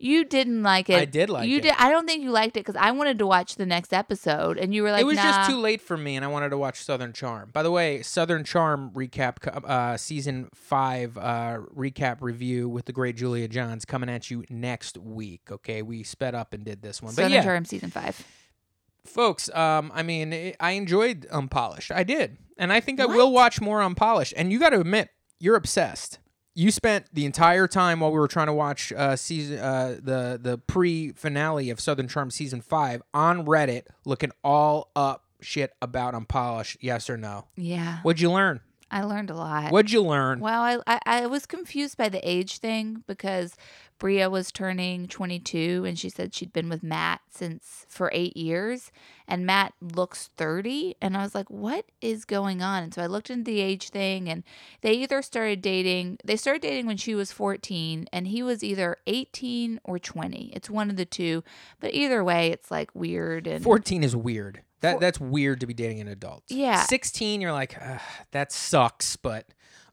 You didn't like it. I did like you it. Did. I don't think you liked it because I wanted to watch the next episode, and you were like, it was nah. just too late for me, and I wanted to watch Southern Charm. By the way, Southern Charm recap, uh, season five uh, recap review with the great Julia Johns coming at you next week. Okay, we sped up and did this one, but Southern yeah, Charm season five. folks. Um, I mean, it, I enjoyed Unpolished. I did, and I think I will watch more Unpolished. And you got to admit, you're obsessed. You spent the entire time while we were trying to watch uh, season uh, the the pre finale of Southern Charm season five on Reddit, looking all up shit about Unpolished. Yes or no? Yeah, What'd you learn? I learned a lot. What'd you learn? Well, I, I I was confused by the age thing because Bria was turning 22 and she said she'd been with Matt since for 8 years and Matt looks 30 and I was like what is going on? And so I looked into the age thing and they either started dating they started dating when she was 14 and he was either 18 or 20. It's one of the two, but either way it's like weird and Fourteen is weird. That that's weird to be dating an adult. Yeah. Sixteen, you're like, that sucks, but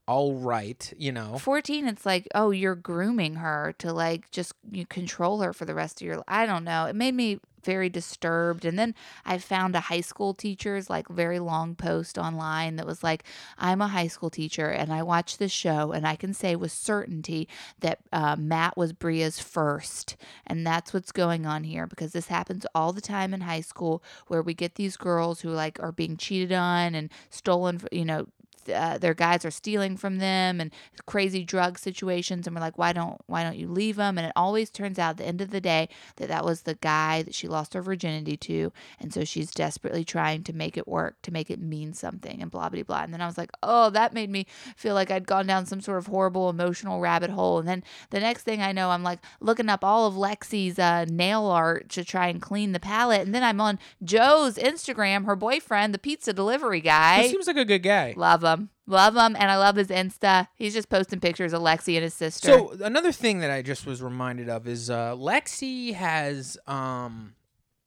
all right, you know. 14 it's like oh you're grooming her to like just you control her for the rest of your life. i don't know it made me very disturbed and then i found a high school teacher's like very long post online that was like i'm a high school teacher and i watched this show and i can say with certainty that uh, matt was bria's first and that's what's going on here because this happens all the time in high school where we get these girls who like are being cheated on and stolen you know uh, their guys are stealing from them and crazy drug situations. And we're like why don't why don't you leave them? And it always turns out at the end of the day that that was the guy that she lost her virginity to. And so she's desperately trying to make it work to make it mean something and blah blah blah. And then i was like oh that made me feel like i'd gone down some sort of horrible emotional rabbit hole. And then the next thing i know i'm like looking up all of lexi's uh, nail art to try and clean the palette and then i'm on joe's instagram her boyfriend the pizza delivery guy. He seems like a good guy. Love him. Love him. And I love his Insta. He's just posting pictures of Lexi and his sister. So another thing that I just was reminded of is uh, Lexi has um,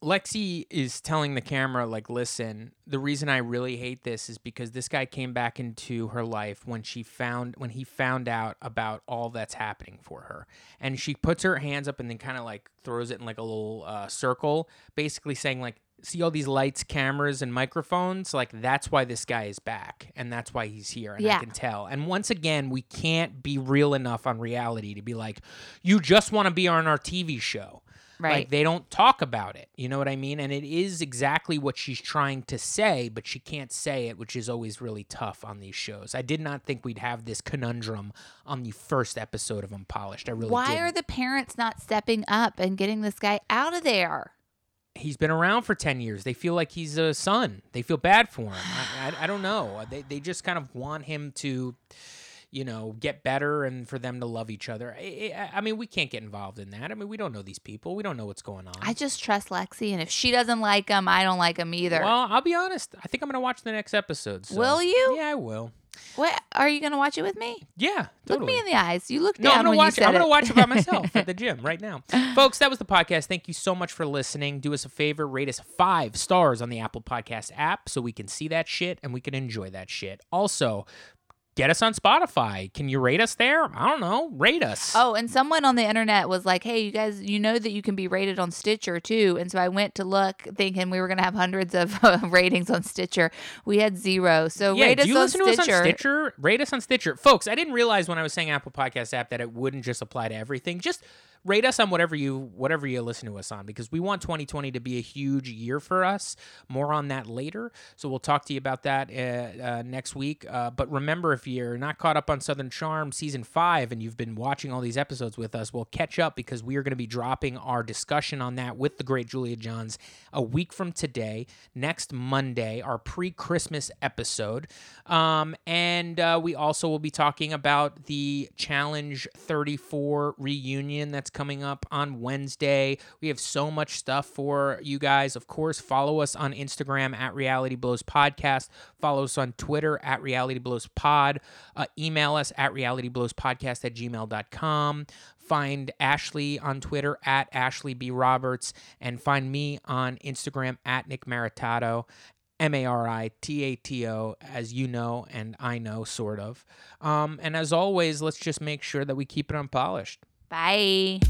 Lexi is telling the camera, like, listen, the reason I really hate this is because this guy came back into her life when she found when he found out about all that's happening for her. And she puts her hands up and then kind of like throws it in like a little uh, circle, basically saying, like, see all these lights, cameras, and microphones? Like, that's why this guy is back. And that's why he's here. And Yeah. I can tell. And once again, we can't be real enough on reality to be like, you just want to be on our TV show. Right. Like they don't talk about it. You know what I mean? And it is exactly what she's trying to say, but she can't say it, which is always really tough on these shows. I did not think we'd have this conundrum on the first episode of Unpolished. I really Why didn't. are the parents not stepping up and getting this guy out of there? He's been around for 10 years. They feel like he's a son. They feel bad for him. I, I, I don't know. Uh, they, they just kind of want him to, you know, get better and for them to love each other. I, I, I mean, we can't get involved in that. I mean, we don't know these people. We don't know what's going on. I just trust Lexi, and if she doesn't like him, I don't like him either. Well, I'll be honest. I think I'm going to watch the next episode. so- Will you? Yeah, I will. What are you gonna watch it with me? Yeah, Look me in the eyes. You looked no, down I'm gonna when watch. said I'm gonna watch it by myself at the (laughs) gym right now, folks. That was the podcast. Thank you so much for listening. Do us a favor, rate us five stars on the Apple Podcast app so we can see that shit and we can enjoy that shit. Also, get us on Spotify. Can you rate us there? I don't know. Rate us. Oh, and someone on the internet was like, "Hey, you guys, you know that you can be rated on Stitcher too." And so I went to look, thinking we were gonna have hundreds of (laughs) ratings on Stitcher. We had zero. So yeah, rate do us you on listen to Stitcher. us on Stitcher? Rate us on Stitcher. Folks, I didn't realize when I was saying Apple Podcast app that it wouldn't just apply to everything. Just rate us on whatever you whatever you listen to us on because we want 2020 to be a huge year for us. More on that later. So we'll talk to you about that uh, uh, next week. Uh, but remember, if you're not caught up on Southern Charm season five and you've been watching all these episodes with us, we'll catch up because we are going to be dropping our discussion on that with the great Julia Johns a week from today, next Monday, our pre-Christmas episode. Um, and uh, we also will be talking about the Challenge 34 reunion that's coming up on Wednesday. We have so much stuff for you guys. Of course, follow us on Instagram at Reality Blows Podcast. Follow us on Twitter at Reality Blows Pod. Uh, email us at realityblowspodcast at gmail.com. Find Ashley on Twitter at Ashley B. Roberts and find me on Instagram at Nick Maritato. M A R I T A T O, as you know, and I know, sort of. Um, and as always, let's just make sure that we keep it unpolished. Bye.